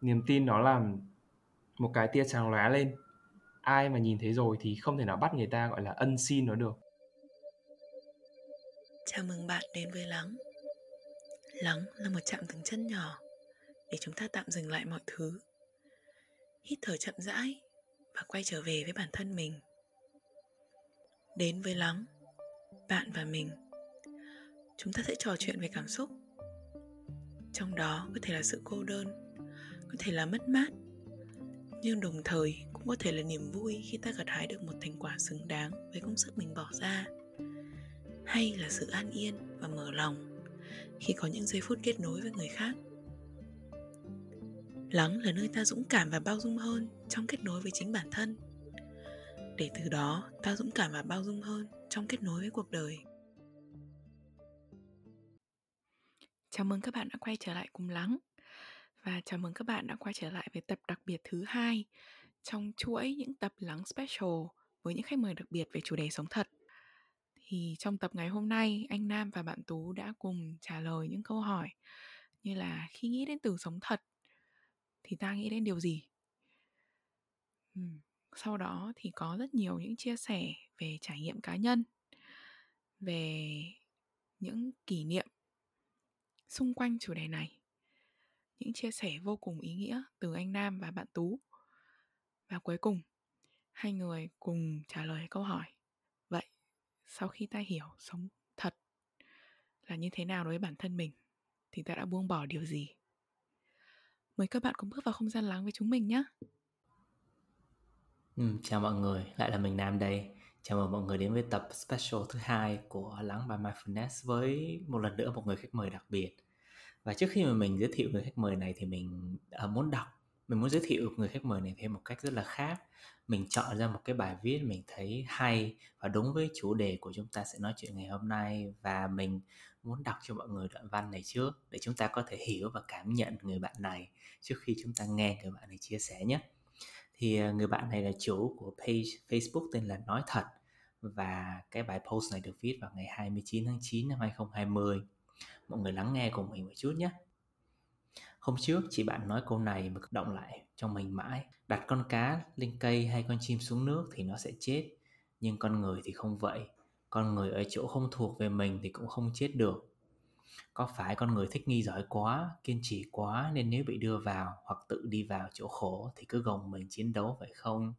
niềm tin nó là một cái tia sáng lóe lên. Ai mà nhìn thấy rồi thì không thể nào bắt người ta, gọi là ân xin nó được. Chào mừng bạn đến với lắng. Lắng là một chạm dừng chân nhỏ để chúng ta tạm dừng lại mọi thứ. Hít thở chậm rãi và quay trở về với bản thân mình. Đến với lắng, bạn và mình. Chúng ta sẽ trò chuyện về cảm xúc. Trong đó có thể là sự cô đơn có thể là mất mát. Nhưng đồng thời, cũng có thể là niềm vui khi ta gặt hái được một thành quả xứng đáng với công sức mình bỏ ra. Hay là sự an yên và mở lòng khi có những giây phút kết nối với người khác. Lắng là nơi ta dũng cảm và bao dung hơn trong kết nối với chính bản thân. Để từ đó, ta dũng cảm và bao dung hơn trong kết nối với cuộc đời. Chào mừng các bạn đã quay trở lại cùng lắng và chào mừng các bạn đã quay trở lại với tập đặc biệt thứ hai trong chuỗi những tập lắng special với những khách mời đặc biệt về chủ đề sống thật. Thì trong tập ngày hôm nay, anh Nam và bạn Tú đã cùng trả lời những câu hỏi như là khi nghĩ đến từ sống thật thì ta nghĩ đến điều gì? Sau đó thì có rất nhiều những chia sẻ về trải nghiệm cá nhân, về những kỷ niệm xung quanh chủ đề này những chia sẻ vô cùng ý nghĩa từ anh Nam và bạn Tú. Và cuối cùng, hai người cùng trả lời câu hỏi. Vậy, sau khi ta hiểu sống thật là như thế nào đối với bản thân mình, thì ta đã buông bỏ điều gì? Mời các bạn cùng bước vào không gian lắng với chúng mình nhé. Ừ, chào mọi người, lại là mình Nam đây. Chào mừng mọi người đến với tập special thứ hai của Lắng by Mindfulness với một lần nữa một người khách mời đặc biệt và trước khi mà mình giới thiệu người khách mời này thì mình uh, muốn đọc mình muốn giới thiệu người khách mời này thêm một cách rất là khác. Mình chọn ra một cái bài viết mình thấy hay và đúng với chủ đề của chúng ta sẽ nói chuyện ngày hôm nay. Và mình muốn đọc cho mọi người đoạn văn này trước để chúng ta có thể hiểu và cảm nhận người bạn này trước khi chúng ta nghe người bạn này chia sẻ nhé. Thì à, người bạn này là chủ của page Facebook tên là Nói Thật. Và cái bài post này được viết vào ngày 29 tháng 9 năm 2020 mọi người lắng nghe cùng mình một chút nhé. Hôm trước chị bạn nói câu này mà động lại trong mình mãi. Đặt con cá lên cây hay con chim xuống nước thì nó sẽ chết. Nhưng con người thì không vậy. Con người ở chỗ không thuộc về mình thì cũng không chết được. Có phải con người thích nghi giỏi quá, kiên trì quá nên nếu bị đưa vào hoặc tự đi vào chỗ khổ thì cứ gồng mình chiến đấu phải không?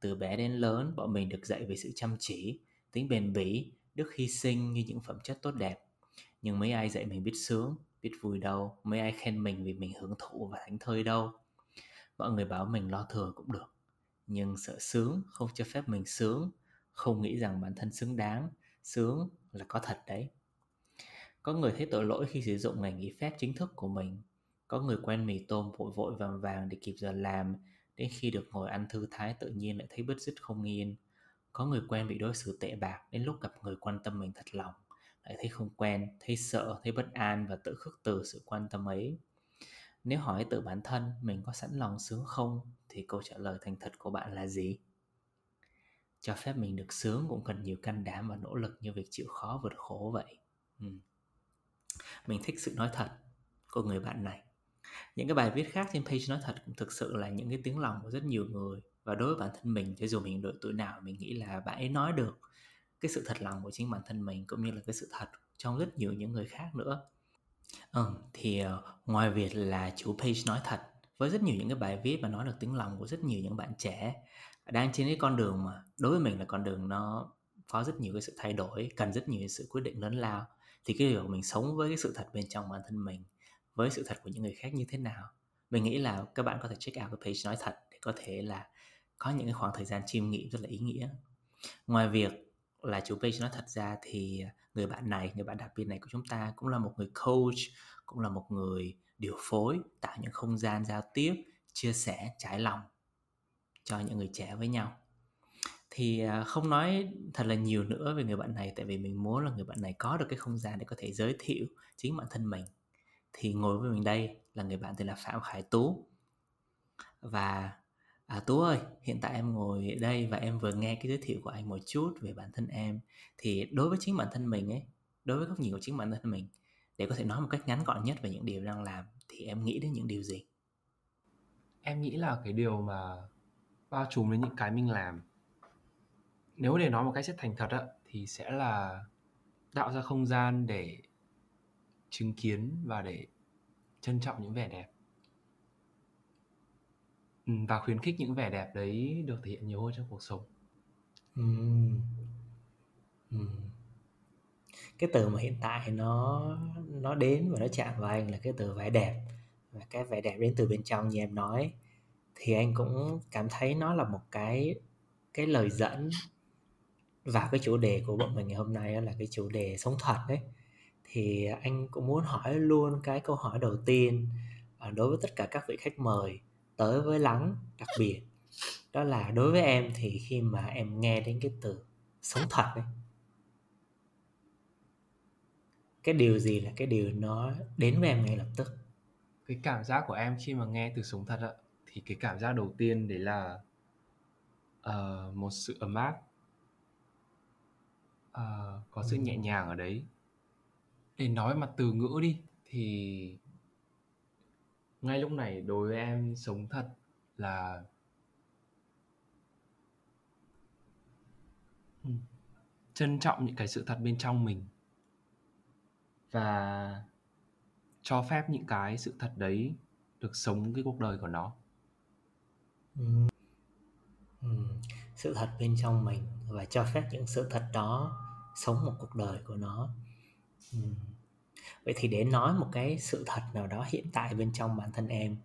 Từ bé đến lớn, bọn mình được dạy về sự chăm chỉ, tính bền bỉ, đức hy sinh như những phẩm chất tốt đẹp nhưng mấy ai dạy mình biết sướng, biết vui đâu. Mấy ai khen mình vì mình hưởng thụ và thánh thơi đâu. Mọi người bảo mình lo thừa cũng được. Nhưng sợ sướng không cho phép mình sướng. Không nghĩ rằng bản thân xứng đáng. Sướng là có thật đấy. Có người thấy tội lỗi khi sử dụng ngày nghỉ phép chính thức của mình. Có người quen mì tôm vội vội vàng vàng để kịp giờ làm. Đến khi được ngồi ăn thư thái tự nhiên lại thấy bứt rứt không yên. Có người quen bị đối xử tệ bạc đến lúc gặp người quan tâm mình thật lòng lại thấy không quen, thấy sợ, thấy bất an và tự khước từ sự quan tâm ấy. Nếu hỏi tự bản thân mình có sẵn lòng sướng không thì câu trả lời thành thật của bạn là gì? Cho phép mình được sướng cũng cần nhiều can đảm và nỗ lực như việc chịu khó vượt khổ vậy. Ừ. Mình thích sự nói thật của người bạn này. Những cái bài viết khác trên page nói thật cũng thực sự là những cái tiếng lòng của rất nhiều người và đối với bản thân mình cho dù mình độ tuổi nào mình nghĩ là bạn ấy nói được cái sự thật lòng của chính bản thân mình cũng như là cái sự thật trong rất nhiều những người khác nữa. Ừ, thì ờ, ngoài việc là chủ page nói thật với rất nhiều những cái bài viết mà nói được tiếng lòng của rất nhiều những bạn trẻ đang trên cái con đường mà đối với mình là con đường nó có rất nhiều cái sự thay đổi cần rất nhiều sự quyết định lớn lao thì cái điều mình sống với cái sự thật bên trong bản thân mình với sự thật của những người khác như thế nào? Mình nghĩ là các bạn có thể check out cái page nói thật để có thể là có những cái khoảng thời gian chiêm nghiệm rất là ý nghĩa. Ngoài việc là chủ page nói thật ra thì à, người bạn này, người bạn đặc biệt này của chúng ta cũng là một người coach, cũng là một người điều phối, tạo những không gian giao tiếp, chia sẻ, trải lòng cho những người trẻ với nhau. Thì à, không nói thật là nhiều nữa về người bạn này, tại vì mình muốn là người bạn này có được cái không gian để có thể giới thiệu chính bản thân mình. Thì ngồi với mình đây là người bạn tên là phạm khải tú. Và À Tú ơi, hiện tại em ngồi đây và em vừa nghe cái giới thiệu của anh một chút về bản thân em. Thì đối với chính bản thân mình ấy, đối với góc nhìn của chính bản thân mình để có thể nói một cách ngắn gọn nhất về những điều đang làm thì em nghĩ đến những điều gì? em nghĩ là cái điều mà bao trùm đến những cái mình làm. Nếu để nói một cách rất thành thật á thì sẽ là tạo ra không gian để chứng kiến và để trân trọng những vẻ đẹp và khuyến khích những vẻ đẹp đấy được thể hiện nhiều hơn trong cuộc sống Ừm. Ừm. Cái từ mà hiện tại nó nó đến và nó chạm vào anh là cái từ vẻ đẹp và cái vẻ đẹp đến từ bên trong như em nói thì anh cũng cảm thấy nó là một cái cái lời dẫn vào cái chủ đề của bọn mình ngày hôm nay là cái chủ đề sống thật đấy thì anh cũng muốn hỏi luôn cái câu hỏi đầu tiên à, đối với tất cả các vị khách mời tới với lắng đặc biệt. Đó là đối với em thì khi mà em nghe đến cái từ sống thật ấy cái điều gì là cái điều nó đến với em ngay lập tức? Cái cảm giác của em khi mà nghe từ sống thật ạ thì cái cảm giác đầu tiên đấy là uh, một sự ấm áp. Uh, có sự nhẹ nhàng ở đấy. Để nói mặt từ ngữ đi thì ngay lúc này đối với em sống thật là trân trọng những cái sự thật bên trong mình và cho phép những cái sự thật đấy được sống cái cuộc đời của nó ừ. Ừ. sự thật bên trong mình và cho phép những sự thật đó sống một cuộc đời của nó ừ vậy thì để nói một cái sự thật nào đó hiện tại bên trong bản thân em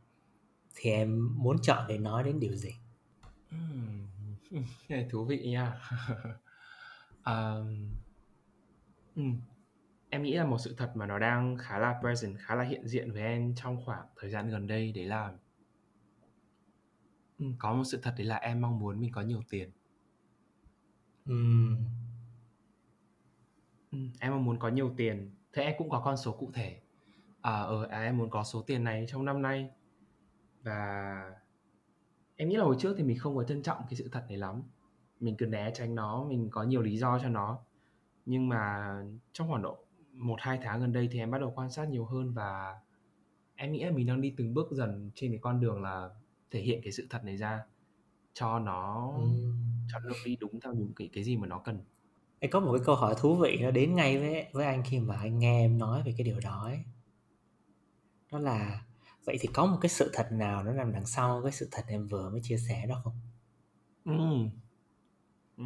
thì em muốn chọn để nói đến điều gì? Này thú vị nha. Um, um, em nghĩ là một sự thật mà nó đang khá là present khá là hiện diện với em trong khoảng thời gian gần đây đấy là um, có một sự thật đấy là em mong muốn mình có nhiều tiền. Um. Um, em mong muốn có nhiều tiền thế em cũng có con số cụ thể. À, ờ, à, em muốn có số tiền này trong năm nay. Và em nghĩ là hồi trước thì mình không có trân trọng cái sự thật này lắm. Mình cứ né tránh nó mình có nhiều lý do cho nó. Nhưng mà trong khoảng độ một hai tháng gần đây thì em bắt đầu quan sát nhiều hơn và em nghĩ là mình đang đi từng bước dần trên cái con đường là thể hiện cái sự thật này ra. Cho nó ừ. cho nó đi đúng theo những cái cái gì mà nó cần em có một cái câu hỏi thú vị nó đến ngay với với anh khi mà anh nghe em nói về cái điều đó ấy. đó là vậy thì có một cái sự thật nào nó nằm đằng sau cái sự thật em vừa mới chia sẻ đó không ừ. Ừ.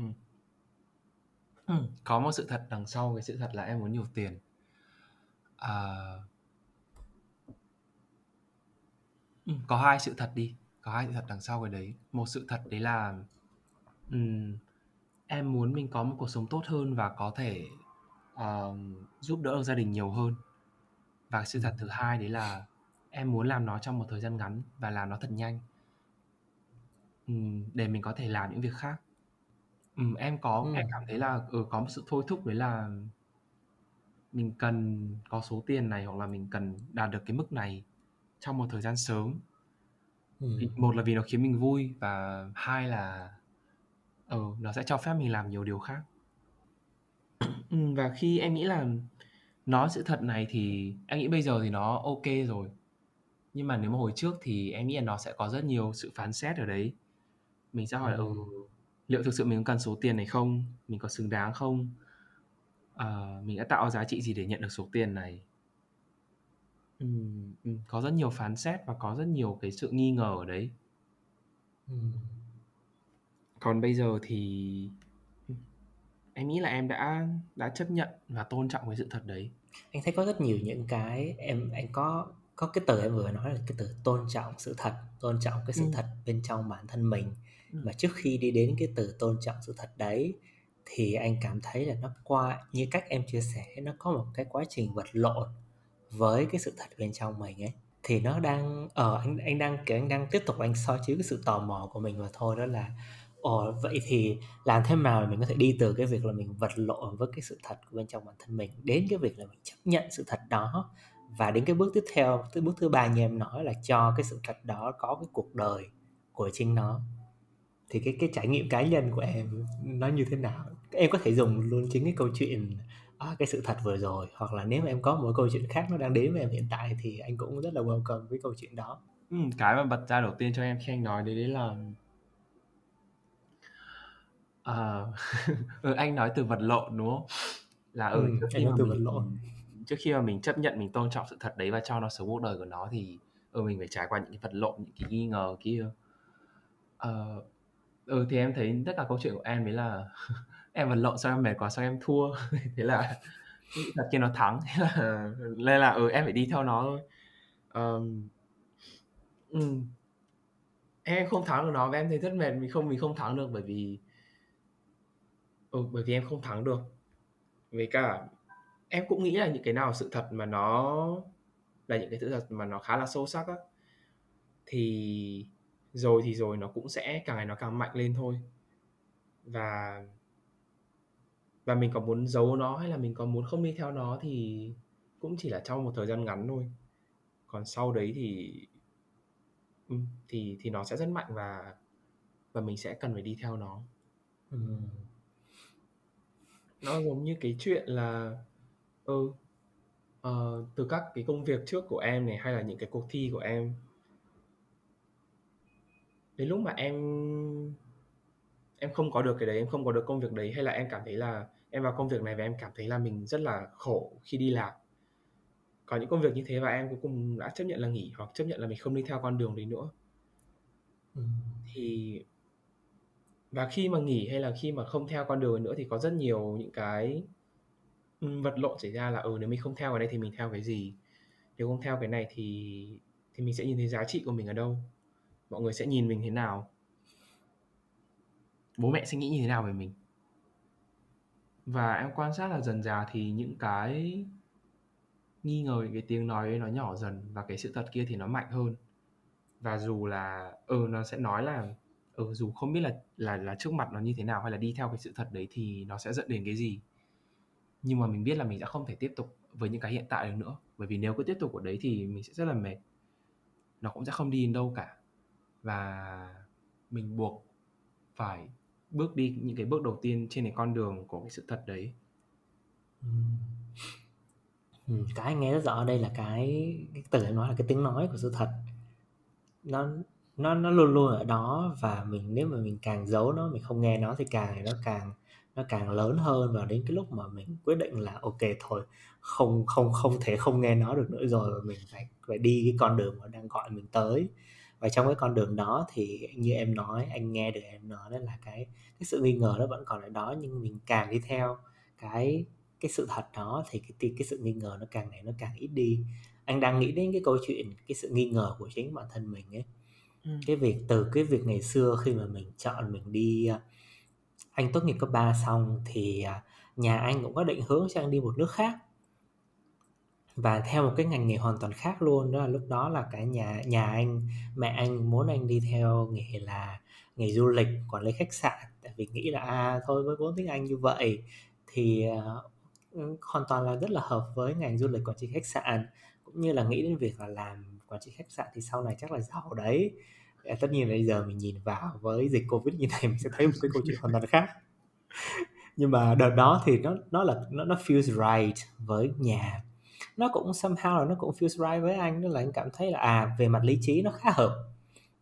Ừm, có một sự thật đằng sau cái sự thật là em muốn nhiều tiền. À Ừm, có hai sự thật đi, có hai sự thật đằng sau cái đấy. Một sự thật đấy là, ừm, em muốn mình có một cuộc sống tốt hơn và có thể, ờm, giúp đỡ được gia đình nhiều hơn. Và sự thật thứ hai đấy là em muốn làm nó trong một thời gian ngắn và làm nó thật nhanh. Để mình có thể làm những việc khác. Ừm, em có em cảm thấy là, ừ, có một sự thôi thúc đấy là mình cần có số tiền này hoặc là mình cần đạt được cái mức này trong một thời gian sớm. Vì một là vì nó khiến mình vui và hai là, ừ, nó sẽ cho phép mình làm nhiều điều khác. Ừm, và khi em nghĩ là nói sự thật này thì em nghĩ bây giờ thì nó ok rồi. Nhưng mà nếu mà hồi trước thì em nghĩ là nó sẽ có rất nhiều sự phán xét ở đấy. Mình sẽ hỏi là, ừ liệu thực sự mình có cần số tiền này không mình có xứng đáng không à, mình đã tạo giá trị gì để nhận được số tiền này uhm, có rất nhiều phán xét và có rất nhiều cái sự nghi ngờ ở đấy uhm. Còn bây giờ thì em nghĩ là em đã đã chấp nhận và tôn trọng cái sự thật đấy. Anh thấy có rất nhiều những cái em anh có có cái từ em vừa nói là cái từ tôn trọng sự thật tôn trọng cái sự ừ. thật bên trong bản thân mình. Mà trước khi đi đến cái từ tôn trọng sự thật đấy thì anh cảm thấy là nó qua như cách em chia sẻ nó có một cái quá trình vật lộn với cái sự thật bên trong mình ấy. Thì nó đang ở ờ, anh anh đang kiểu anh đang tiếp tục anh soi chiếu cái sự tò mò của mình và thôi đó là ồ vậy thì làm thế nào mình có thể đi từ cái việc là mình vật lộn với cái sự thật của bên trong bản thân mình đến cái việc là mình chấp nhận sự thật đó? Và đến cái bước tiếp theo tới bước thứ ba như em nói là cho cái sự thật đó có cái cuộc đời của chính nó. Thì cái cái trải nghiệm cá nhân của em nó như thế nào? Em có thể dùng luôn chính cái câu chuyện à, cái sự thật vừa rồi hoặc là nếu mà em có một câu chuyện khác nó đang đến với em hiện tại thì anh cũng rất là welcome với câu chuyện đó. Ừ, cái mà bật ra đầu tiên cho em khi anh nói đấy đấy là à, ừ, anh nói từ vật lộn đúng không? Là ở ừ, trước khi mà từ mình, vật lộn. trước khi mà mình chấp nhận mình tôn trọng sự thật đấy và cho nó sống cuộc đời của nó thì ừ mình phải trải qua những cái vật lộn những cái nghi ngờ kia. Ờ ừ thì em thấy tất cả câu chuyện của em đấy là em vật lộn sao em mệt quá sao em thua. Thế là thật kia nó thắng thế là nên là ừ em phải đi theo nó thôi. Um, ừ. em không thắng được nó và em thấy rất mệt mình không mình không thắng được bởi vì ừ, bởi vì em không thắng được. Với cả em cũng nghĩ là những cái nào sự thật mà nó là những cái sự thật mà nó khá là sâu sắc á thì rồi thì rồi nó cũng sẽ càng ngày nó càng mạnh lên thôi. Và và mình có muốn giấu nó hay là mình có muốn không đi theo nó thì cũng chỉ là trong một thời gian ngắn thôi. Còn sau đấy thì ừ, thì thì nó sẽ rất mạnh và và mình sẽ cần phải đi theo nó. Ừ nó giống như cái chuyện là ừ uh, từ các cái công việc trước của em này hay là những cái cuộc thi của em. Đến lúc mà em em không có được cái đấy em không có được công việc đấy hay là em cảm thấy là em vào công việc này và em cảm thấy là mình rất là khổ khi đi làm. Có những công việc như thế và em cuối cùng đã chấp nhận là nghỉ hoặc chấp nhận là mình không đi theo con đường đấy nữa. Ừ. thì và khi mà nghỉ hay là khi mà không theo con đường nữa thì có rất nhiều những cái ừ, vật lộn xảy ra là ừ nếu mình không theo cái này thì mình theo cái gì? Nếu không theo cái này thì thì mình sẽ nhìn thấy giá trị của mình ở đâu? Mọi người sẽ nhìn mình thế nào? Bố mẹ sẽ nghĩ như thế nào về mình? Và em quan sát là dần dà thì những cái nghi ngờ những cái tiếng nói ấy nó nhỏ dần và cái sự thật kia thì nó mạnh hơn. Và dù là ừ nó sẽ nói là ừ dù không biết là là là trước mặt nó như thế nào hay là đi theo cái sự thật đấy thì nó sẽ dẫn đến cái gì. Nhưng mà mình biết là mình sẽ không thể tiếp tục với những cái hiện tại được nữa. Bởi vì nếu cứ tiếp tục ở đấy thì mình sẽ rất là mệt. Nó cũng sẽ không đi đến đâu cả. Và mình buộc phải bước đi những cái bước đầu tiên trên cái con đường của cái sự thật đấy. Ừ. cái anh nghe rất rõ đây là cái, cái từ anh nói là cái tiếng nói của sự thật. Nó nó nó luôn luôn ở đó và mình, nếu mà mình càng giấu nó, mình không nghe nó thì càng nó càng nó càng lớn hơn và đến cái lúc mà mình quyết định là, ok, thôi, không không không thể không nghe nó được nữa rồi và mình phải phải đi cái con đường mà đang gọi mình tới. Và trong cái con đường đó thì như em nói, anh nghe được em nói đó là cái cái sự nghi ngờ nó vẫn còn ở đó nhưng mình càng đi theo cái cái sự thật đó thì cái cái sự nghi ngờ nó càng ngày nó càng ít đi. Anh đang nghĩ đến cái câu chuyện, cái sự nghi ngờ của chính bản thân mình ấy ừ. cái việc từ cái việc ngày xưa khi mà mình chọn mình đi à, anh tốt nghiệp cấp 3 xong thì à, nhà anh cũng có định hướng cho anh đi một nước khác. Và theo một cái ngành nghề hoàn toàn khác luôn đó là lúc đó là cả nhà nhà anh mẹ anh muốn anh đi theo nghề là nghề du lịch quản lý khách sạn. Tại vì nghĩ là à thôi với vốn tiếng Anh như vậy thì uh, hoàn toàn là rất là hợp với ngành du lịch quản trị khách sạn. Cũng như là nghĩ đến việc là làm quản trị khách sạn thì sau này chắc là giàu đấy tất nhiên là bây giờ mình nhìn vào với dịch covid như này mình sẽ thấy một cái câu chuyện hoàn toàn khác. Nhưng mà đợt đó thì nó nó là, nó nó feels right với nhà. Nó cũng somehow là nó cũng feels right với anh đó là anh cảm thấy là à về mặt lý trí nó khá hợp.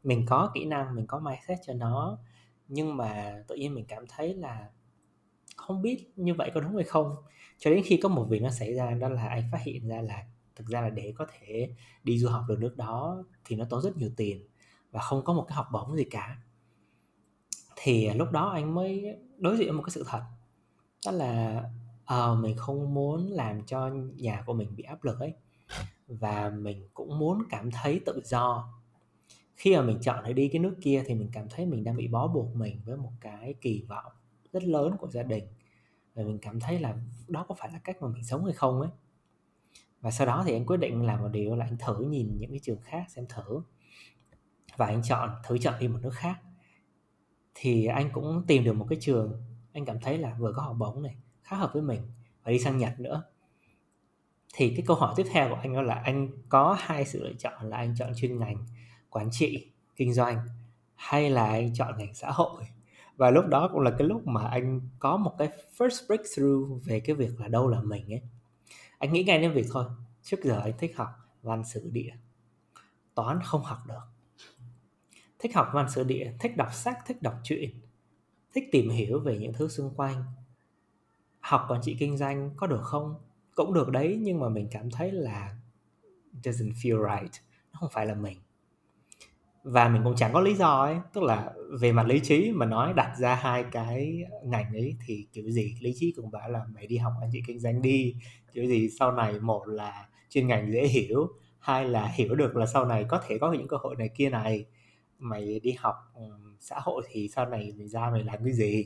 Mình có kỹ năng, mình có mindset cho nó, nhưng mà tự nhiên mình cảm thấy là không biết như vậy có đúng hay không. Cho đến khi có một việc nó xảy ra, đó là anh phát hiện ra là thực ra là để có thể đi du học được nước đó thì nó tốn rất nhiều tiền và không có một cái học bổng gì cả. Thì à, lúc đó anh mới đối diện một cái sự thật đó là uh, mình không muốn làm cho nhà của mình bị áp lực ấy và mình cũng muốn cảm thấy tự do. Khi mà mình chọn để đi cái nước kia thì mình cảm thấy mình đang bị bó buộc mình với một cái kỳ vọng rất lớn của gia đình và mình cảm thấy là đó có phải là cách mà mình sống hay không ấy. Và sau đó thì anh quyết định làm một điều là anh thử nhìn những cái trường khác xem thử và anh chọn, thử chọn đi một nước khác. Thì anh cũng tìm được một cái trường anh cảm thấy là vừa có học bổng này, khá hợp với mình và đi sang Nhật nữa. Thì cái câu hỏi tiếp theo của anh đó là anh có hai sự lựa chọn là anh chọn chuyên ngành quản trị kinh doanh hay là anh chọn ngành xã hội. Và lúc đó cũng là cái lúc mà anh có một cái first breakthrough về cái việc là đâu là mình ấy. Anh nghĩ ngay đến việc thôi, trước giờ anh thích học văn sử địa, toán không học được thích học văn sử địa, thích đọc sách, thích đọc truyện, thích tìm hiểu về những thứ xung quanh. Học quản trị kinh doanh có được không? Cũng được đấy, nhưng mà mình cảm thấy là doesn't feel right, nó không phải là mình. Và mình cũng chẳng có lý do ấy, tức là về mặt lý trí mà nói đặt ra hai cái ngành ấy thì kiểu gì, lý trí cũng bảo là mày đi học quản trị kinh doanh đi. Kiểu gì, sau này một là chuyên ngành dễ hiểu, hai là hiểu được là sau này có thể có những cơ hội này kia này mày đi học um, xã hội thì sau này mày ra mày làm cái gì?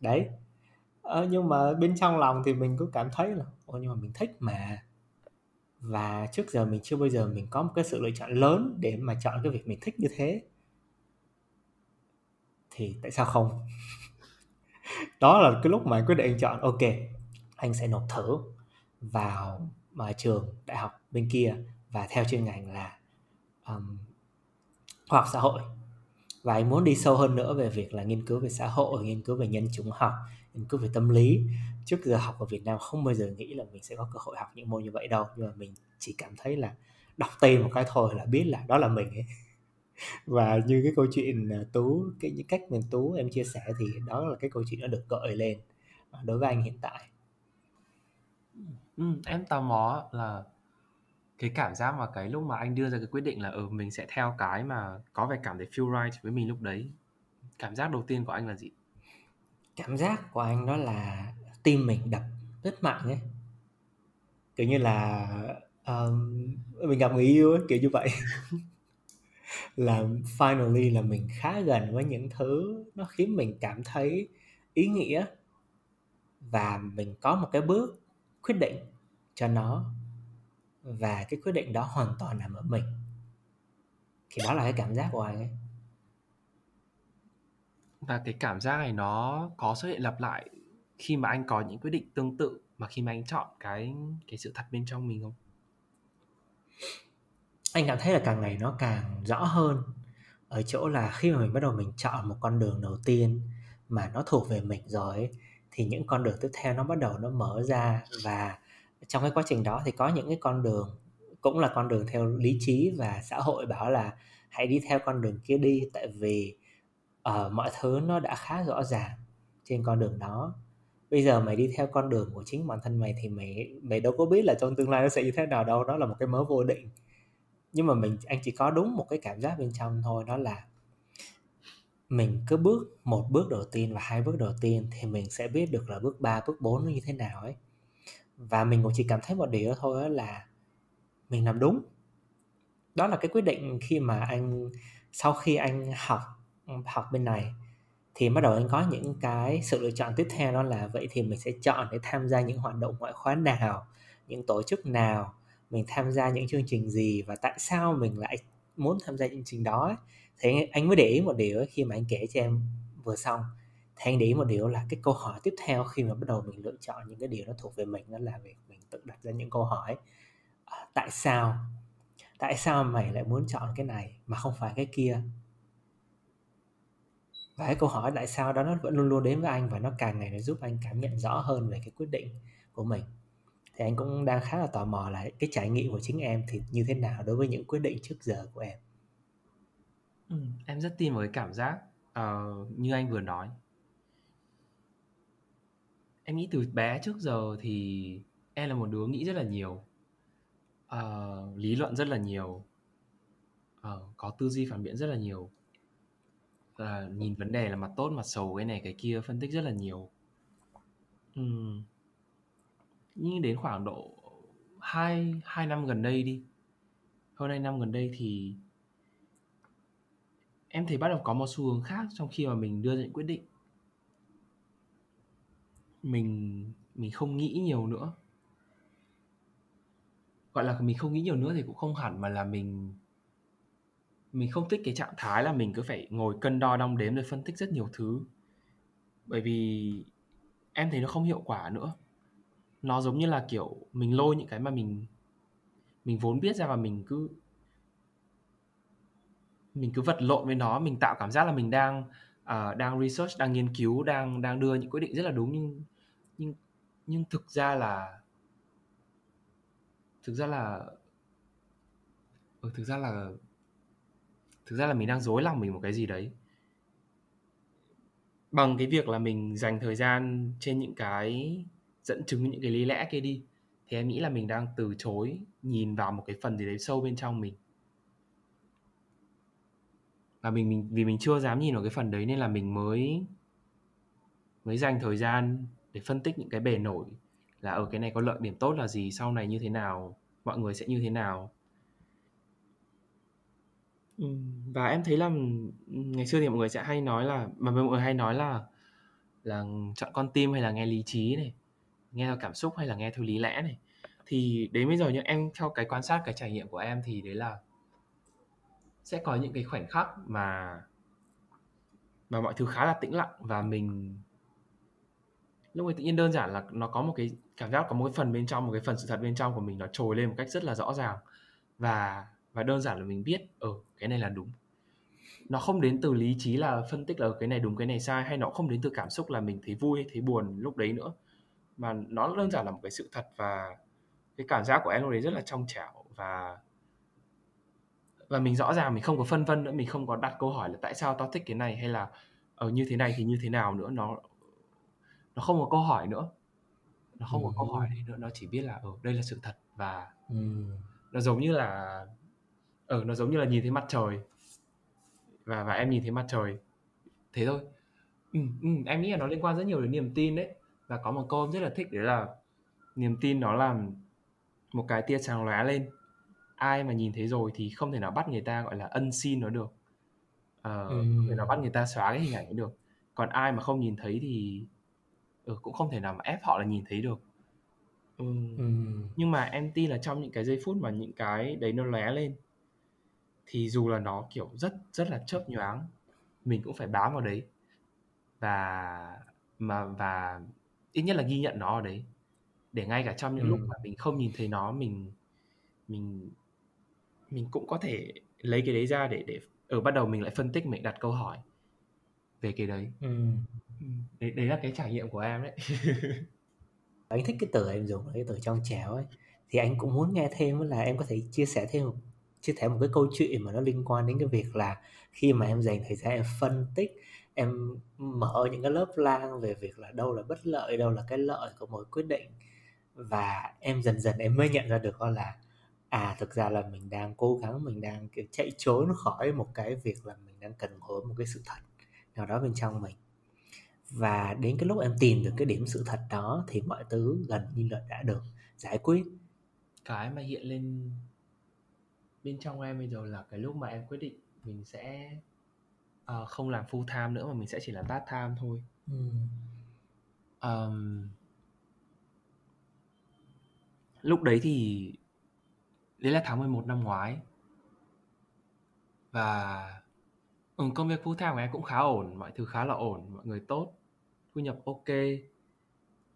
Đấy. Ờ, nhưng mà bên trong lòng thì mình cứ cảm thấy là ôi nhưng mà mình thích mà. Và trước giờ mình chưa bao giờ mình có một cái sự lựa chọn lớn để mà chọn cái việc mình thích như thế. Thì tại sao không? Đó là cái lúc mà anh quyết định chọn ok anh sẽ nộp thử vào mà trường đại học bên kia và theo chuyên ngành là um, khoa học xã hội. Và anh muốn đi sâu hơn nữa về việc là nghiên cứu về xã hội nghiên cứu về nhân chủng học nghiên cứu về tâm lý. Trước giờ học ở Việt Nam không bao giờ nghĩ là mình sẽ có cơ hội học những môn như vậy đâu nhưng mà mình chỉ cảm thấy là đọc tên một cái thôi là biết là đó là mình ấy. Và như cái câu chuyện à, tú cái những cách mình tú em chia sẻ thì đó là cái câu chuyện nó được gợi lên à, đối với anh hiện tại. Ừ, em tò mò là cái cảm giác và cái lúc mà anh đưa ra cái quyết định là ừ mình sẽ theo cái mà có vẻ cảm thấy feel right với mình lúc đấy cảm giác đầu tiên của anh là gì? Cảm giác của anh đó là tim mình đập rất mạnh ấy. Kiểu như là um, mình gặp người yêu ấy, kiểu như vậy. Là finally là mình khá gần với những thứ nó khiến mình cảm thấy ý nghĩa và mình có một cái bước quyết định cho nó và cái quyết định đó hoàn toàn nằm ở mình. Thì đó là cái cảm giác của anh ấy. Và cái cảm giác này nó có xuất hiện lặp lại khi mà anh có những quyết định tương tự mà khi mà anh chọn cái cái sự thật bên trong mình không? Anh cảm thấy là càng ngày nó càng rõ hơn ở chỗ là khi mà mình bắt đầu mình chọn một con đường đầu tiên mà nó thuộc về mình rồi ấy, thì những con đường tiếp theo nó bắt đầu nó mở ra và trong cái quá trình đó thì có những cái con đường cũng là con đường theo lý trí và xã hội bảo là hãy đi theo con đường kia đi tại vì uh, mọi thứ nó đã khá rõ ràng trên con đường đó. Bây giờ mày đi theo con đường của chính bản thân mày thì mày mày đâu có biết là trong tương lai nó sẽ như thế nào đâu đó là một cái mớ vô định. Nhưng mà mình anh chỉ có đúng một cái cảm giác bên trong thôi đó là mình cứ bước một bước đầu tiên và hai bước đầu tiên thì mình sẽ biết được là bước 3, bước 4 nó như thế nào ấy và mình cũng chỉ cảm thấy một điều thôi đó là mình làm đúng đó là cái quyết định khi mà anh sau khi anh học học bên này thì bắt đầu anh có những cái sự lựa chọn tiếp theo đó là vậy thì mình sẽ chọn để tham gia những hoạt động ngoại khóa nào những tổ chức nào mình tham gia những chương trình gì và tại sao mình lại muốn tham gia chương trình đó ấy. thì anh mới để ý một điều ấy, khi mà anh kể cho em vừa xong thì anh để ý một điều là cái câu hỏi tiếp theo khi mà bắt đầu mình lựa chọn những cái điều nó thuộc về mình đó là việc mình tự đặt ra những câu hỏi. À, tại sao? Tại sao mày lại muốn chọn cái này mà không phải cái kia? Và cái câu hỏi tại sao đó nó vẫn luôn luôn đến với anh và nó càng ngày nó giúp anh cảm nhận rõ hơn về cái quyết định của mình. Thì anh cũng đang khá là tò mò là cái trải nghiệm của chính em thì như thế nào đối với những quyết định trước giờ của em? Ừ, em rất tin vào cái cảm giác uh, như anh vừa nói em nghĩ từ bé trước giờ thì em là một đứa nghĩ rất là nhiều. Uh, lý luận rất là nhiều. Uh, có tư duy phản biện rất là nhiều. Uh, nhìn vấn đề là mặt tốt mặt xấu cái này cái kia phân tích rất là nhiều. Uhm. nhưng đến khoảng độ hai hai năm gần đây đi. Hơn hai năm gần đây thì em thấy bắt đầu có một xu hướng khác trong khi mà mình đưa ra những quyết định mình mình không nghĩ nhiều nữa. Gọi là mình không nghĩ nhiều nữa thì cũng không hẳn mà là mình mình không thích cái trạng thái là mình cứ phải ngồi cân đo đong đếm rồi phân tích rất nhiều thứ. Bởi vì em thấy nó không hiệu quả nữa. Nó giống như là kiểu mình lôi những cái mà mình mình vốn biết ra và mình cứ mình cứ vật lộn với nó mình tạo cảm giác là mình đang uh, đang research đang nghiên cứu đang đang đưa những quyết định rất là đúng. Nhưng nhưng nhưng thực ra là thực ra là ừ, thực ra là thực ra là mình đang dối lòng mình một cái gì đấy. Bằng cái việc là mình dành thời gian trên những cái dẫn chứng những cái lý lẽ kia đi thì em nghĩ là mình đang từ chối nhìn vào một cái phần gì đấy sâu bên trong mình. Và mình mình vì mình chưa dám nhìn vào cái phần đấy nên là mình mới mới dành thời gian để phân tích những cái bề nổi là ở cái này có lợi điểm tốt là gì, sau này như thế nào, mọi người sẽ như thế nào? Ừ, và em thấy là ừ, ngày xưa thì mọi người sẽ hay nói là, mà mọi người hay nói là là chọn con tim hay là nghe lý trí này, nghe theo cảm xúc hay là nghe theo lý lẽ này. Thì đến bây giờ những em theo cái quan sát, cái trải nghiệm của em thì đấy là sẽ có những cái khoảnh khắc mà mà mọi thứ khá là tĩnh lặng và mình lúc ấy tự nhiên đơn giản là nó có một cái cảm giác có một cái phần bên trong một cái phần sự thật bên trong của mình nó trồi lên một cách rất là rõ ràng. Và và đơn giản là mình biết ở ừ, cái này là đúng. Nó không đến từ lý trí là phân tích là cái này đúng cái này sai hay nó không đến từ cảm xúc là mình thấy vui thấy buồn lúc đấy nữa. Mà nó đơn giản là một cái sự thật và cái cảm giác của em lúc đấy rất là trong trẻo và và mình rõ ràng mình không có phân vân nữa mình không có đặt câu hỏi là tại sao tao thích cái này hay là ở như thế này thì như thế nào nữa? Nó nó không có câu hỏi nữa. Nó không có câu hỏi đấy nữa nó chỉ biết là ở ừ, đây là sự thật và ừ. nó giống như là ở ừ, nó giống như là nhìn thấy mặt trời. Và và em nhìn thấy mặt trời. Thế thôi. Ừ, ừ, em nghĩ là nó liên quan rất nhiều đến niềm tin đấy. Và có một câu em rất là thích đấy là niềm tin nó là một cái tia sáng lóe lên. Ai mà nhìn thấy rồi thì không thể nào bắt người ta gọi là ân xin nó được. Ờ, ừ. không thể nào bắt người ta xóa cái hình ảnh ấy được. Còn ai mà không nhìn thấy thì ừ, cũng không thể nào mà ép họ là nhìn thấy được ừ. Ừ. nhưng mà em tin là trong những cái giây phút mà những cái đấy nó lóe lên thì dù là nó kiểu rất rất là chớp nhoáng mình cũng phải bám vào đấy và mà và ít nhất là ghi nhận nó ở đấy để ngay cả trong những ừ. lúc mà mình không nhìn thấy nó mình mình mình cũng có thể lấy cái đấy ra để để ở bắt đầu mình lại phân tích mình đặt câu hỏi về cái đấy ừ đấy, đấy là cái trải nghiệm của em đấy. Anh thích cái từ em dùng cái từ trong trẻo ấy. Thì anh cũng muốn nghe thêm là em có thể chia sẻ thêm chia sẻ một cái câu chuyện mà nó liên quan đến cái việc là khi mà em dành thời gian em phân tích em mở những cái lớp lang về việc là đâu là bất lợi đâu là cái lợi của mỗi quyết định. Và em dần dần em mới nhận ra được là à thực ra là mình đang cố gắng mình đang kiểu chạy trốn khỏi một cái việc là mình đang cần hối một cái sự thật nào đó bên trong mình và đến cái lúc em tìm được cái điểm sự thật đó thì mọi thứ gần như là đã được giải quyết. Cái mà hiện lên bên trong em bây giờ là cái lúc mà em quyết định mình sẽ uh, không làm full time nữa mà mình sẽ chỉ làm part time thôi. Ừ. um, lúc đấy thì đấy là tháng 11 năm ngoái. Và ừ, công việc full time của em cũng khá ổn mọi thứ khá là ổn mọi người tốt thu nhập ok.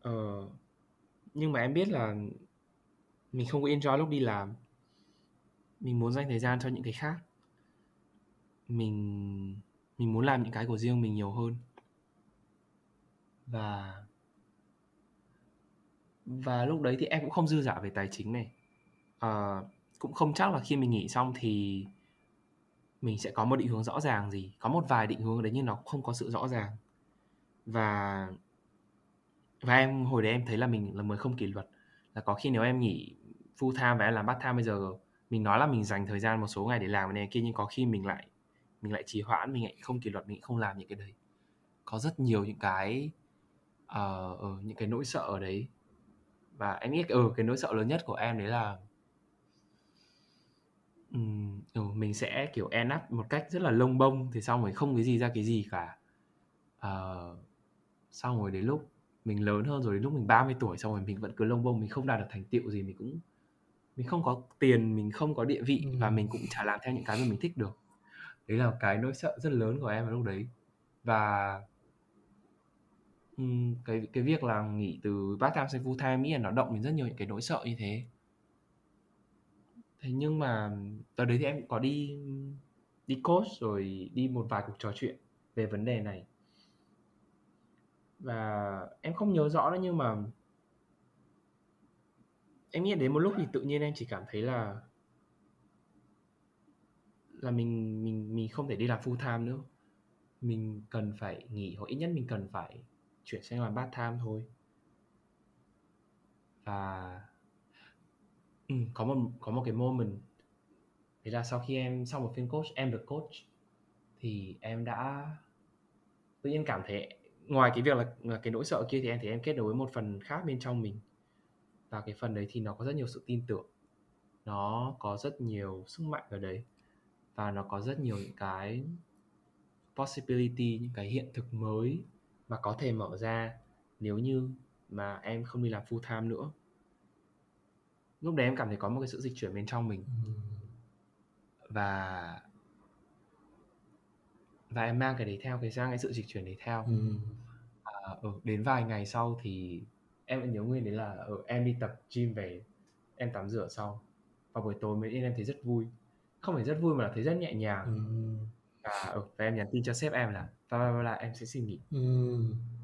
Ờ, nhưng mà em biết là mình không có enjoy lúc đi làm. Mình muốn dành thời gian cho những cái khác. Mình mình muốn làm những cái của riêng mình nhiều hơn. Và và lúc đấy thì em cũng không dư giả về tài chính này. À, cũng không chắc là khi mình nghỉ xong thì mình sẽ có một định hướng rõ ràng gì. Có một vài định hướng đấy nhưng nó không có sự rõ ràng và và em hồi đấy em thấy là mình là mới không kỷ luật. Là có khi nếu em nghỉ full time và em làm part time bây giờ mình nói là mình dành thời gian một số ngày để làm cái này kia nhưng có khi mình lại mình lại trì hoãn mình lại không kỷ luật mình không làm những cái đấy. Có rất nhiều những cái uh, uh, những cái nỗi sợ ở đấy. Và em nghĩ ừ, cái nỗi sợ lớn nhất của em đấy là um, ừ, mình sẽ kiểu end up một cách rất là lông bông thì xong rồi không cái gì ra cái gì cả. Uh, xong rồi đến lúc mình lớn hơn rồi đến lúc mình 30 tuổi xong rồi mình vẫn cứ lông bông mình không đạt được thành tựu gì mình cũng mình không có tiền mình không có địa vị ừ. và mình cũng chả làm theo những cái mà mình thích được. Đấy là cái nỗi sợ rất lớn của em vào lúc đấy. Và um, cái cái việc là nghỉ từ part time sang full time nghĩ là nó động đến rất nhiều những cái nỗi sợ như thế. Thế nhưng mà tới đấy thì em cũng có đi đi coach rồi đi một vài cuộc trò chuyện về vấn đề này và em không nhớ rõ nữa nhưng mà em nghĩ đến một lúc thì tự nhiên em chỉ cảm thấy là là mình mình mình không thể đi làm full time nữa. Mình cần phải nghỉ hoặc ít nhất mình cần phải chuyển sang làm part time thôi. Và ừ, có một có một cái moment đấy là sau khi em sau một phiên coach em được coach thì em đã tự nhiên cảm thấy ngoài cái việc là, là cái nỗi sợ kia thì em thấy em kết nối với một phần khác bên trong mình. Và cái phần đấy thì nó có rất nhiều sự tin tưởng. Nó có rất nhiều sức mạnh ở đấy. Và nó có rất nhiều những cái possibility những cái hiện thực mới mà có thể mở ra nếu như mà em không đi làm full time nữa. Lúc đấy em cảm thấy có một cái sự dịch chuyển bên trong mình. Và và em mang cái đấy theo cái sang cái sự dịch chuyển đấy theo ừ. à, ừ, đến vài ngày sau thì em vẫn nhớ nguyên đấy là ở ừ, em đi tập gym về em tắm rửa sau và buổi tối mới em thấy rất vui không phải rất vui mà là thấy rất nhẹ nhàng ừ. và, ừ, và em nhắn tin cho sếp em là và, là em sẽ xin nghỉ ừ.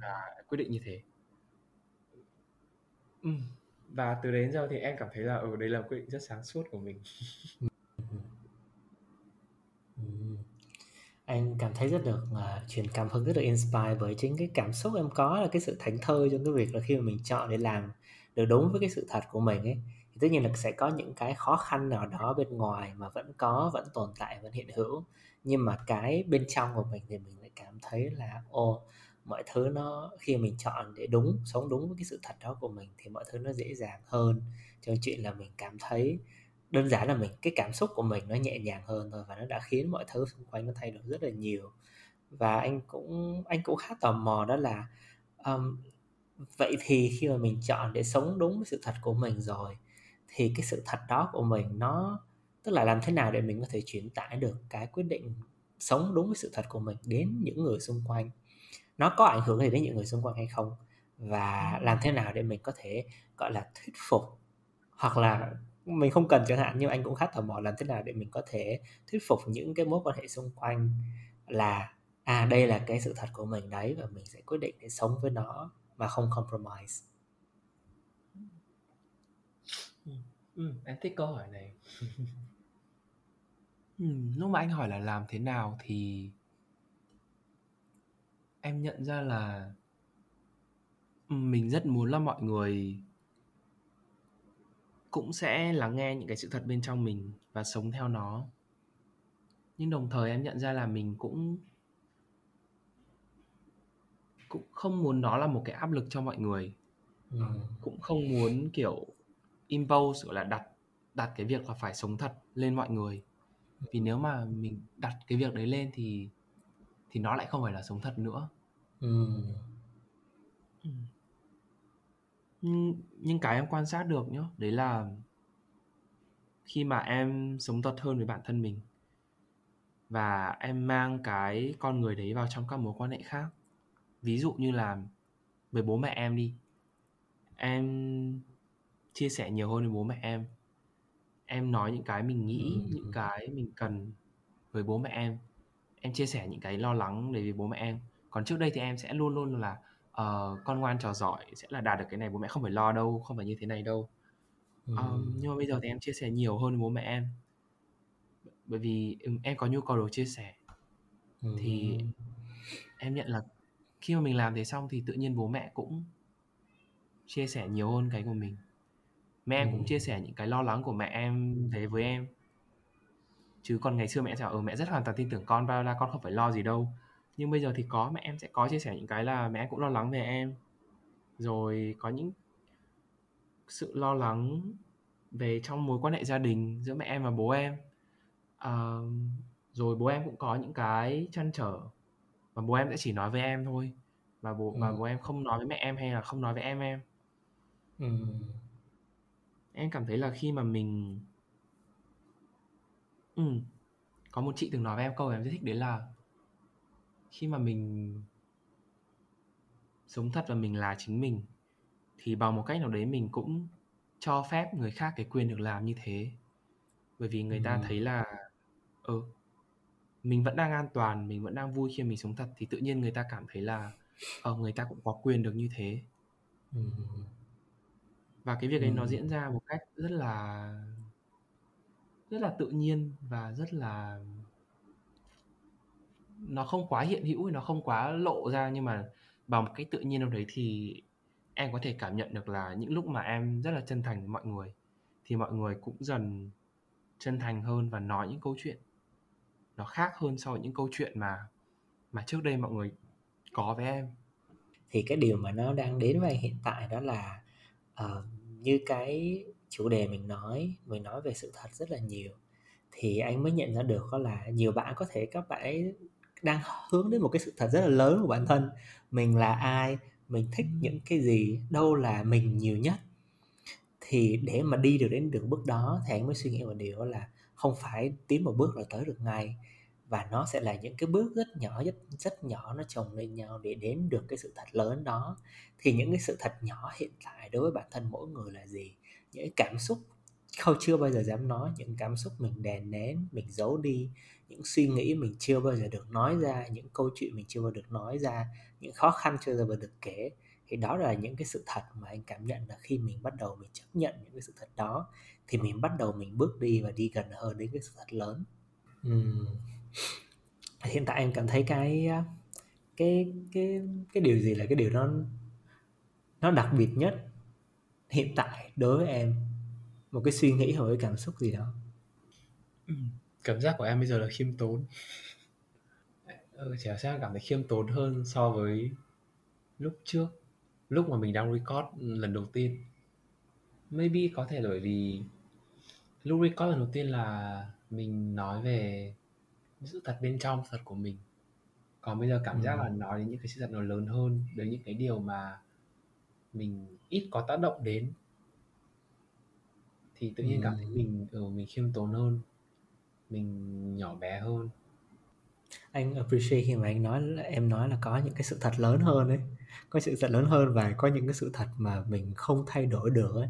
và quyết định như thế ừ. và từ đấy đến giờ thì em cảm thấy là ở ừ, đây là quyết định rất sáng suốt của mình cảm thấy rất được uh, truyền cảm hứng rất được inspire bởi chính cái cảm xúc em có là cái sự thánh thơi trong cái việc là khi mà mình chọn để làm được đúng với cái sự thật của mình ấy. Thì tất nhiên là sẽ có những cái khó khăn nào đó bên ngoài mà vẫn có vẫn tồn tại vẫn hiện hữu. Nhưng mà cái bên trong của mình thì mình lại cảm thấy là ô mọi thứ nó khi mình chọn để đúng sống đúng với cái sự thật đó của mình thì mọi thứ nó dễ dàng hơn. Trong chuyện là mình cảm thấy đơn giản là mình cái cảm xúc của mình nó nhẹ nhàng hơn thôi và nó đã khiến mọi thứ xung quanh nó thay đổi rất là nhiều. Và anh cũng anh cũng khá tò mò đó là um, vậy thì khi mà mình chọn để sống đúng với sự thật của mình rồi thì cái sự thật đó của mình nó tức là làm thế nào để mình có thể truyền tải được cái quyết định sống đúng với sự thật của mình đến những người xung quanh? Nó có ảnh hưởng gì đến những người xung quanh hay không? Và làm thế nào để mình có thể gọi là thuyết phục hoặc là mình không cần chẳng hạn nhưng anh cũng khá tò mò làm thế nào để mình có thể thuyết phục những cái mối quan hệ xung quanh là à đây là cái sự thật của mình đấy và mình sẽ quyết định để sống với nó mà không compromise. Ừ, ừ em thích câu hỏi này. Ừ, lúc mà anh hỏi là làm thế nào thì em nhận ra là mình rất muốn là mọi người cũng sẽ lắng nghe những cái sự thật bên trong mình và sống theo nó. Nhưng đồng thời em nhận ra là mình cũng cũng không muốn nó là một cái áp lực cho mọi người. Ừ. cũng không muốn kiểu impose gọi là đặt đặt cái việc là phải sống thật lên mọi người. Vì nếu mà mình đặt cái việc đấy lên thì thì nó lại không phải là sống thật nữa. Ừ. ừ nhưng cái em quan sát được nhá đấy là khi mà em sống thật hơn với bản thân mình và em mang cái con người đấy vào trong các mối quan hệ khác ví dụ như là với bố mẹ em đi em chia sẻ nhiều hơn với bố mẹ em em nói những cái mình nghĩ ừ. những cái mình cần với bố mẹ em em chia sẻ những cái lo lắng để với bố mẹ em còn trước đây thì em sẽ luôn luôn là uh, con ngoan trò giỏi sẽ là đạt được cái này bố mẹ không phải lo đâu không phải như thế này đâu. Um, nhưng mà bây giờ thì em chia sẻ nhiều hơn với bố mẹ em. Bởi vì em có nhu cầu được chia sẻ. Thì em nhận là khi mà mình làm thế xong thì tự nhiên bố mẹ cũng chia sẻ nhiều hơn cái của mình. Mẹ em cũng chia sẻ những cái lo lắng của mẹ em về với em. Chứ còn ngày xưa mẹ sẽ ở ừ, mẹ rất hoàn toàn tin tưởng con bao là con không phải lo gì đâu nhưng bây giờ thì có mẹ em sẽ có chia sẻ những cái là mẹ em cũng lo lắng về em rồi có những sự lo lắng về trong mối quan hệ gia đình giữa mẹ em và bố em à, rồi bố em cũng có những cái chăn trở và bố em sẽ chỉ nói với em thôi và bố ừ. và bố em không nói với mẹ em hay là không nói với em em ừ. em cảm thấy là khi mà mình ừ. có một chị từng nói với em câu em rất thích đấy là khi mà mình sống thật và mình là chính mình thì bằng một cách nào đấy mình cũng cho phép người khác cái quyền được làm như thế. Bởi vì người ta thấy là ừ mình vẫn đang an toàn mình vẫn đang vui khi mình sống thật thì tự nhiên người ta cảm thấy là ờ người ta cũng có quyền được như thế. Và cái việc ấy nó diễn ra một cách rất là rất là tự nhiên và rất là nó không quá hiện hữu nó không quá lộ ra nhưng mà bằng một cách tự nhiên đâu đấy thì em có thể cảm nhận được là những lúc mà em rất là chân thành với mọi người thì mọi người cũng dần chân thành hơn và nói những câu chuyện nó khác hơn so với những câu chuyện mà mà trước đây mọi người có với em. Thì cái điều mà nó đang đến với hiện tại đó là uh, như cái chủ đề mình nói mình nói về sự thật rất là nhiều thì anh mới nhận ra được đó là nhiều bạn có thể các bạn ấy đang hướng đến một cái sự thật rất là lớn của bản thân. Mình là ai mình thích những cái gì đâu là mình nhiều nhất. Thì để mà đi được đến đường bước đó thì anh mới suy nghĩ một điều là không phải tiến một bước là tới được ngay. Và nó sẽ là những cái bước rất nhỏ rất rất nhỏ nó chồng lên nhau để đến được cái sự thật lớn đó. Thì những cái sự thật nhỏ hiện tại đối với bản thân mỗi người là gì? Những cảm xúc không chưa bao giờ dám nói những cảm xúc mình đè nén mình giấu đi những suy nghĩ mình chưa bao giờ được nói ra những câu chuyện mình chưa bao giờ được nói ra những khó khăn chưa bao giờ được kể thì đó là những cái sự thật mà anh cảm nhận là khi mình bắt đầu mình chấp nhận những cái sự thật đó thì mình bắt đầu mình bước đi và đi gần hơn đến cái sự thật lớn. Uhm. hiện tại em cảm thấy cái cái cái cái điều gì là cái điều nó nó đặc biệt nhất hiện tại đối với em? Một cái suy nghĩ hoặc cái cảm xúc gì đó cảm giác của em bây giờ là khiêm tốn. Ừ, chỉ sẽ cảm thấy khiêm tốn hơn so với lúc trước lúc mà mình đang record lần đầu tiên. Maybe có thể bởi vì lúc record lần đầu tiên là mình nói về sự thật bên trong thật của mình. Còn bây giờ cảm giác là nói đến những cái sự thật nó lớn hơn đến những cái điều mà mình ít có tác động đến. Thì tự nhiên cảm thấy mình ở ừ, mình khiêm tốn hơn mình nhỏ bé hơn. Anh appreciate khi mà anh nói em nói là có những cái sự thật lớn hơn ấy. Có sự thật lớn hơn và có những cái sự thật mà mình không thay đổi được ấy.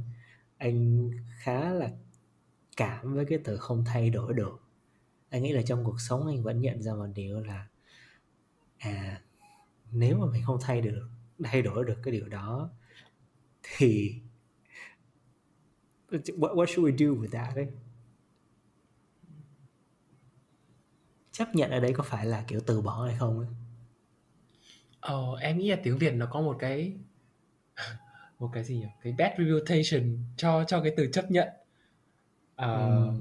Anh khá là cảm với cái từ không thay đổi được. Anh nghĩ là trong cuộc sống anh vẫn nhận ra một điều là à nếu mà mình không thay được thay đổi được cái điều đó thì what, what should we do with that ấy? Chấp nhận ở đây có phải là kiểu từ bỏ hay không ấy Ờ, em nghĩ là tiếng Việt nó có một cái một cái gì nhỉ? Cái bad reputation cho cho cái từ chấp nhận. Ờ, ừ.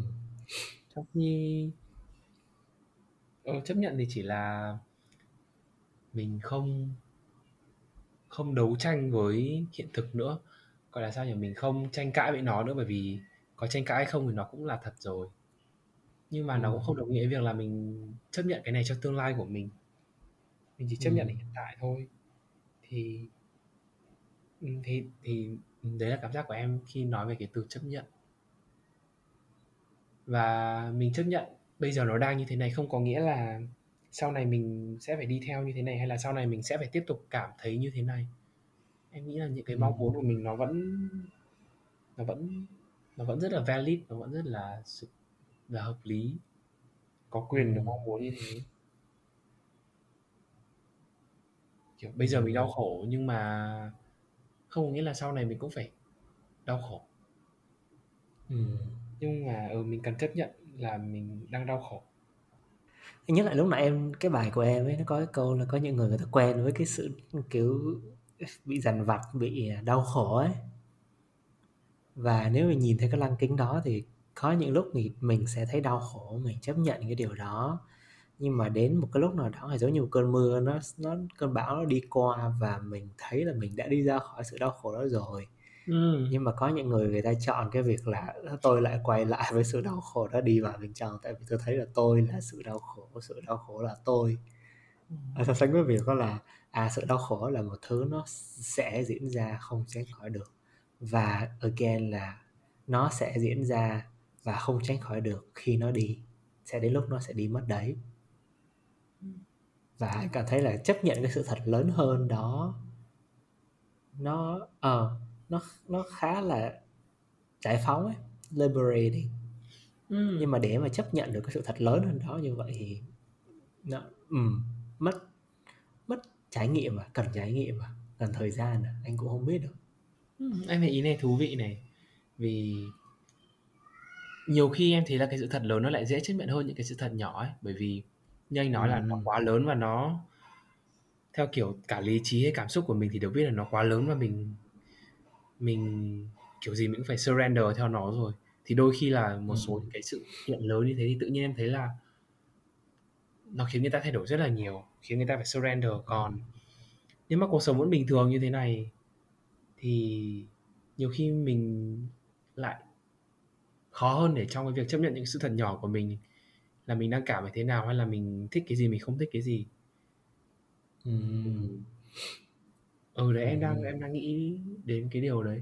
trong khi ờ, chấp nhận thì chỉ là mình không không đấu tranh với hiện thực nữa gọi là sao nhỉ mình không tranh cãi với nó nữa bởi vì có tranh cãi hay không thì nó cũng là thật rồi nhưng mà nó cũng không đồng nghĩa việc là mình chấp nhận cái này cho tương lai của mình. Mình chỉ chấp nhận hiện tại thôi. Thì thì thì đấy là cảm giác của em khi nói về cái từ chấp nhận. Và mình chấp nhận bây giờ nó đang như thế này không có nghĩa là sau này mình sẽ phải đi theo như thế này hay là sau này mình sẽ phải tiếp tục cảm thấy như thế này. Em nghĩ là những cái mong muốn của mình nó vẫn nó vẫn nó vẫn rất là valid nó vẫn rất là là hợp lý. Có quyền được mong muốn như thế. Kiểu bây giờ mình đau khổ nhưng mà không có nghĩa là sau này mình cũng phải đau khổ. Ừ. nhưng mà ừ, mình cần chấp nhận là mình đang đau khổ. Nhớ lại lúc nãy em cái bài của em ấy nó có cái câu là có những người người ta quen với cái sự kiểu bị dằn vặt bị đau khổ ấy. Và nếu mình nhìn thấy cái lăng kính đó thì có những lúc thì mình sẽ thấy đau khổ mình chấp nhận cái điều đó nhưng mà đến một cái lúc nào đó thì giống như một cơn mưa nó nó cơn bão nó đi qua và mình thấy là mình đã đi ra khỏi sự đau khổ đó rồi ừ. nhưng mà có những người người ta chọn cái việc là tôi lại quay lại với sự đau khổ đó đi vào bên trong tại vì tôi thấy là tôi là sự đau khổ sự đau khổ là tôi ừ. so sánh với việc đó là à sự đau khổ là một thứ nó sẽ diễn ra không tránh khỏi được và again là nó sẽ diễn ra và không tránh khỏi được khi nó đi. Sẽ đến lúc nó sẽ đi mất đấy. Và anh cảm thấy là chấp nhận cái sự thật lớn hơn đó. Nó ờ uh, nó nó khá là giải phóng ấy liberating. Ừ. nhưng mà để mà chấp nhận được cái sự thật lớn hơn đó như vậy thì nó um, mất mất trải nghiệm mà cần trải nghiệm mà cần thời gian à. anh cũng không biết được ừ, em thấy ý này thú vị này. Vì nhiều khi em thấy là cái sự thật lớn nó lại dễ chấp nhận hơn những cái sự thật nhỏ ấy bởi vì như anh nói là nó quá lớn và nó theo kiểu cả lý trí hay cảm xúc của mình thì đều biết là nó quá lớn và mình mình kiểu gì mình cũng phải surrender theo nó rồi. Thì đôi khi là một số những cái sự kiện lớn như thế thì tự nhiên em thấy là nó khiến người ta thay đổi rất là nhiều khiến người ta phải surrender. Còn nếu mà cuộc sống vẫn bình thường như thế này thì nhiều khi mình lại khó hơn để trong cái việc chấp nhận những sự thật nhỏ của mình là mình đang cảm thấy thế nào hay là mình thích cái gì mình không thích cái gì Ừm. ừ đấy em đang em đang nghĩ đến cái điều đấy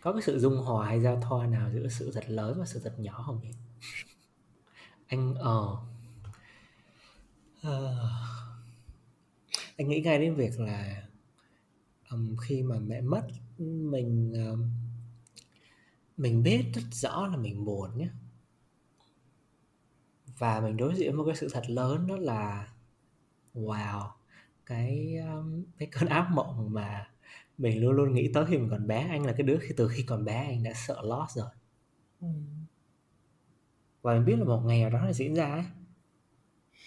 Có cái sự dung hòa hay giao thoa nào giữa sự thật lớn và sự thật nhỏ không nhỉ? Anh ờ Ờ. Anh nghĩ ngay đến việc là ừm, khi mà mẹ mất mình ờm, mình biết rất rõ là mình buồn nhé. Và mình đối diện với một cái sự thật lớn đó là wow cái um, cái cơn ác mộng mà mình luôn luôn nghĩ tới khi mình còn bé. Anh là cái đứa khi từ khi còn bé anh đã sợ loss rồi. Và mình biết là một ngày nào đó nó diễn ra ấy.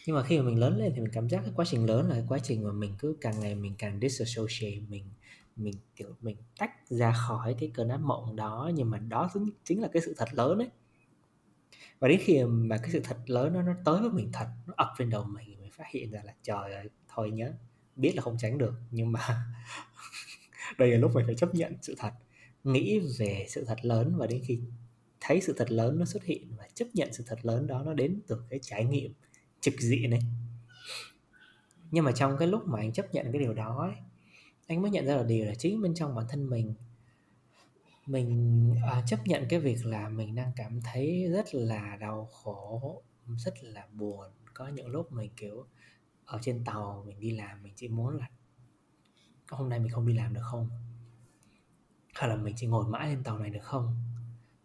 Nhưng mà khi mà mình lớn lên thì mình cảm giác cái quá trình lớn là cái quá trình mà mình cứ càng ngày mình càng disassociate mình mình kiểu mình tách ra khỏi cái cơn ác mộng đó nhưng mà đó chính, chính là cái sự thật lớn ấy. Và đến khi mà cái sự thật lớn nó nó tới với mình thật nó ập lên đầu mình mình phát hiện ra là trời ơi thôi nhớ biết là không tránh được nhưng mà đây là lúc mình phải chấp nhận sự thật nghĩ về sự thật lớn và đến khi thấy sự thật lớn nó xuất hiện và chấp nhận sự thật lớn đó nó đến từ cái trải nghiệm trực diện này nhưng mà trong cái lúc mà anh chấp nhận cái điều đó ấy, anh mới nhận ra là điều là chính bên trong bản thân mình mình à, chấp nhận cái việc là mình đang cảm thấy rất là đau khổ rất là buồn. Có những lúc mình kiểu ở trên tàu mình đi làm mình chỉ muốn là hôm nay mình không đi làm được không? Hoặc là mình chỉ ngồi mãi lên tàu này được không?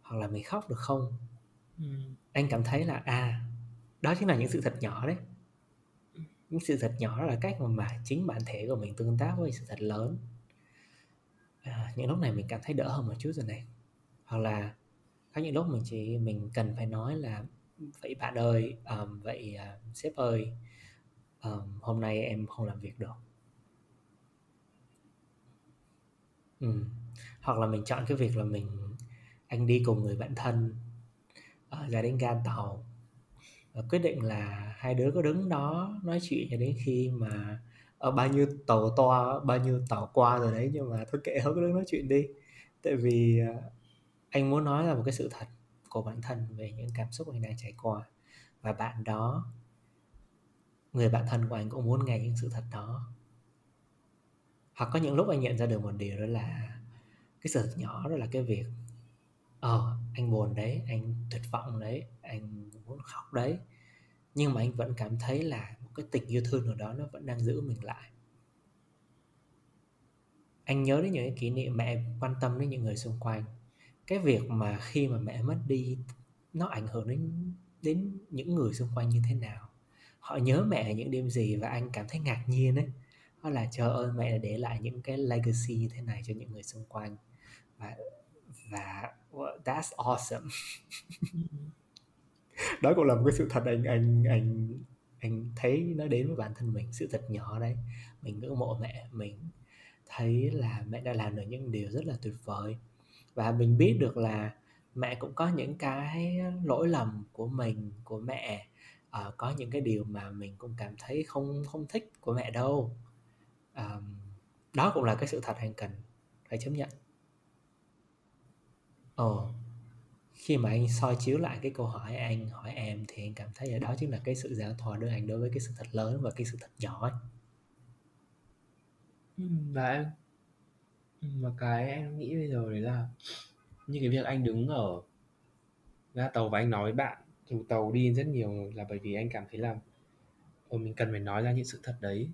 Hoặc là mình khóc được không? Ừ. anh cảm thấy là à đó chính là những sự thật nhỏ đấy những sự thật nhỏ là cách mà, mà chính bản thể của mình tương tác với sự thật lớn. À, những lúc này mình cảm thấy đỡ hơn một chút rồi này. Hoặc là có những lúc mình chỉ mình cần phải nói là vậy bạn ơi um, vậy uh, sếp ơi um, hôm nay em không làm việc được. Ừ. hoặc là mình chọn cái việc là mình anh đi cùng người bạn thân uh, ra đến ga tàu và quyết định là hai đứa có đứng đó nói chuyện cho đến khi mà ở bao nhiêu tàu to, bao nhiêu tàu qua rồi đấy, nhưng mà thôi kệ hết cứ đứng nói chuyện đi. Tại vì ờ, anh muốn nói là một cái sự thật của bản thân về những cảm xúc anh đang trải qua. Và bạn đó, người bạn thân của anh cũng muốn nghe những sự thật đó. Hoặc có những lúc anh nhận ra được một điều đó là cái sự thật nhỏ đó là cái việc ờ anh buồn đấy, anh tuyệt vọng đấy anh muốn khóc đấy. Nhưng mà anh vẫn cảm thấy là một cái tình yêu thương nào đó nó vẫn đang giữ mình lại. Anh nhớ đến những cái kỷ niệm mẹ quan tâm đến những người xung quanh. Cái việc mà khi mà mẹ mất đi nó ảnh hưởng đến đến những người xung quanh như thế nào? Họ nhớ mẹ những đêm gì và anh cảm thấy ngạc nhiên ấy? Đó là trời ơi mẹ đã để lại những cái legacy như thế này cho những người xung quanh. Và và well, that's awesome. Ừ. đó cũng là một cái sự thật anh anh anh anh thấy nó đến với bản thân mình sự thật nhỏ đấy. Mình ngưỡng mộ mẹ mình thấy là mẹ đã làm được những điều rất là tuyệt vời. Và mình biết được là mẹ cũng có những cái lỗi lầm của mình của mẹ. Uh, có những cái điều mà mình cũng cảm thấy không không thích của mẹ đâu. Um, đó cũng là cái sự thật anh cần phải chấp nhận. Ồ. oh, khi mà anh soi chiếu lại cái câu hỏi anh hỏi em thì anh cảm thấy là đó chính là cái sự giao thoa đối anh đối với cái sự thật lớn và cái sự thật nhỏ ấy. Ừ, và em và cái em nghĩ bây giờ đấy là như cái việc anh đứng ở ga tàu và anh nói với bạn dù tàu đi rất nhiều là bởi vì anh cảm thấy là ừ, mình cần phải nói ra những sự thật đấy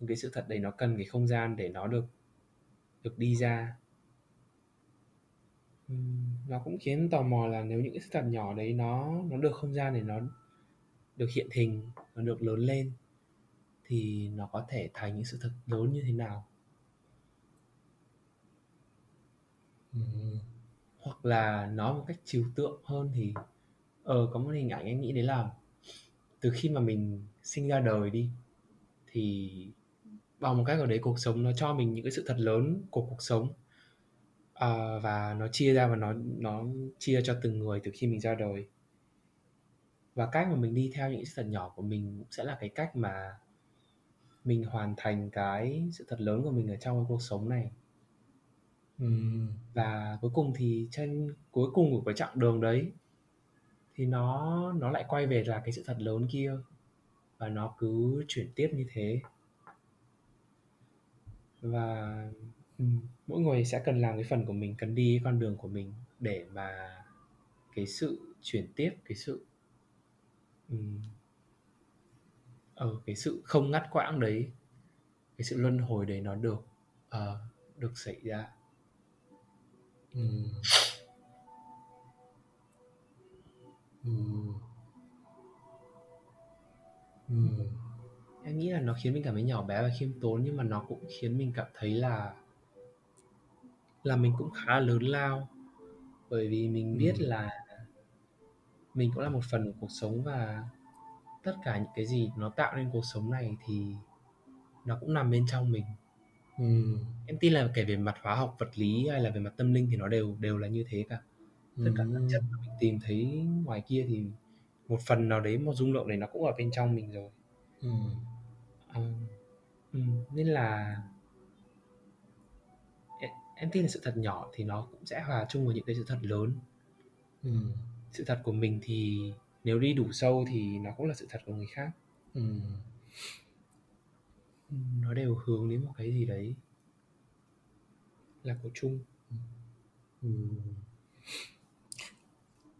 những cái sự thật đấy nó cần cái không gian để nó được được đi ra nó cũng khiến tò mò là nếu những cái sự thật nhỏ đấy nó nó được không gian để nó được hiện hình nó được lớn lên thì nó có thể thành những sự thật lớn như thế nào ừ. hoặc là nói một cách trừu tượng hơn thì ờ có một hình ảnh anh nghĩ đấy là từ khi mà mình sinh ra đời đi thì bằng một cách nào đấy cuộc sống nó cho mình những cái sự thật lớn của cuộc sống uh, và nó chia ra và nó nó chia cho từng người từ khi mình ra đời. Và cách mà mình đi theo những sự thật nhỏ của mình sẽ là cái cách mà mình hoàn thành cái sự thật lớn của mình ở trong cái cuộc sống này. Ừ. và cuối cùng thì trên cuối cùng của cái chặng đường đấy thì nó nó lại quay về là cái sự thật lớn kia và nó cứ chuyển tiếp như thế. Và ừ, mỗi người sẽ cần làm cái phần của mình cần đi con đường của mình để mà cái sự chuyển tiếp cái sự um, ừ, cái sự không ngắt quãng đấy cái sự luân hồi đấy nó được uh, được xảy ra ừ. Ừ. Ừ. em nghĩ là nó khiến mình cảm thấy nhỏ bé và khiêm tốn nhưng mà nó cũng khiến mình cảm thấy là là mình cũng khá lớn lao bởi vì mình Ừ. biết là mình cũng là một phần của cuộc sống và tất cả những cái gì nó tạo nên cuộc sống này thì nó cũng nằm bên trong mình Ừ. em tin là kể về mặt hóa học vật lý hay là về mặt tâm linh thì nó đều đều là như thế cả tất cả các chất mà mình tìm thấy ngoài kia thì một phần nào đấy một dung lượng này nó cũng ở bên trong mình rồi Ừ. Ờ, ừ, nên là em, tin là sự thật nhỏ thì nó cũng sẽ hòa chung với những cái sự thật lớn Ừ. sự thật của mình thì nếu đi đủ sâu thì nó cũng là sự thật của người khác Ừ. Nó đều hướng đến một cái gì đấy là của chung Ừ.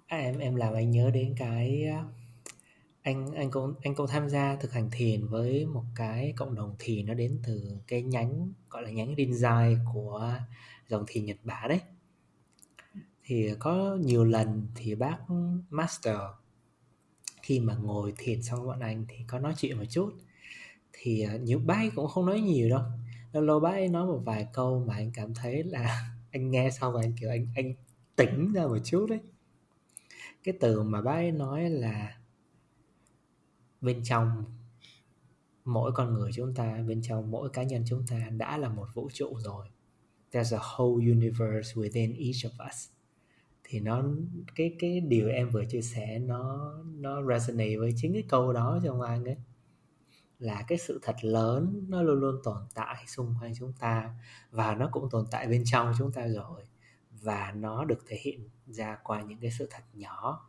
À, em em làm anh nhớ đến cái anh anh cũng anh cũng tham gia thực hành thiền với một cái cộng đồng thiền nó đến từ cái nhánh, gọi là nhánh Rinzai của dòng thiền Nhật Bản đấy. Thì có nhiều lần thì bác master, khi mà ngồi thiền xong với bọn anh thì có nói chuyện một chút. Thì à, nhiều, bác ấy cũng không nói nhiều đâu. Lâu lâu bác ấy nói một vài câu mà anh cảm thấy là anh nghe xong và anh kiểu anh anh tỉnh ra một chút đấy. Cái từ mà bác ấy nói là bên trong mỗi con người chúng ta, bên trong mỗi cá nhân chúng ta đã là một vũ trụ rồi. There's a whole universe within each of us. Thì nó, cái cái điều em vừa chia sẻ nó nó resonate với chính cái câu đó trong anh ấy. Là cái sự thật lớn nó luôn luôn tồn tại xung quanh chúng ta và nó cũng tồn tại bên trong chúng ta rồi. Và nó được thể hiện ra qua những cái sự thật nhỏ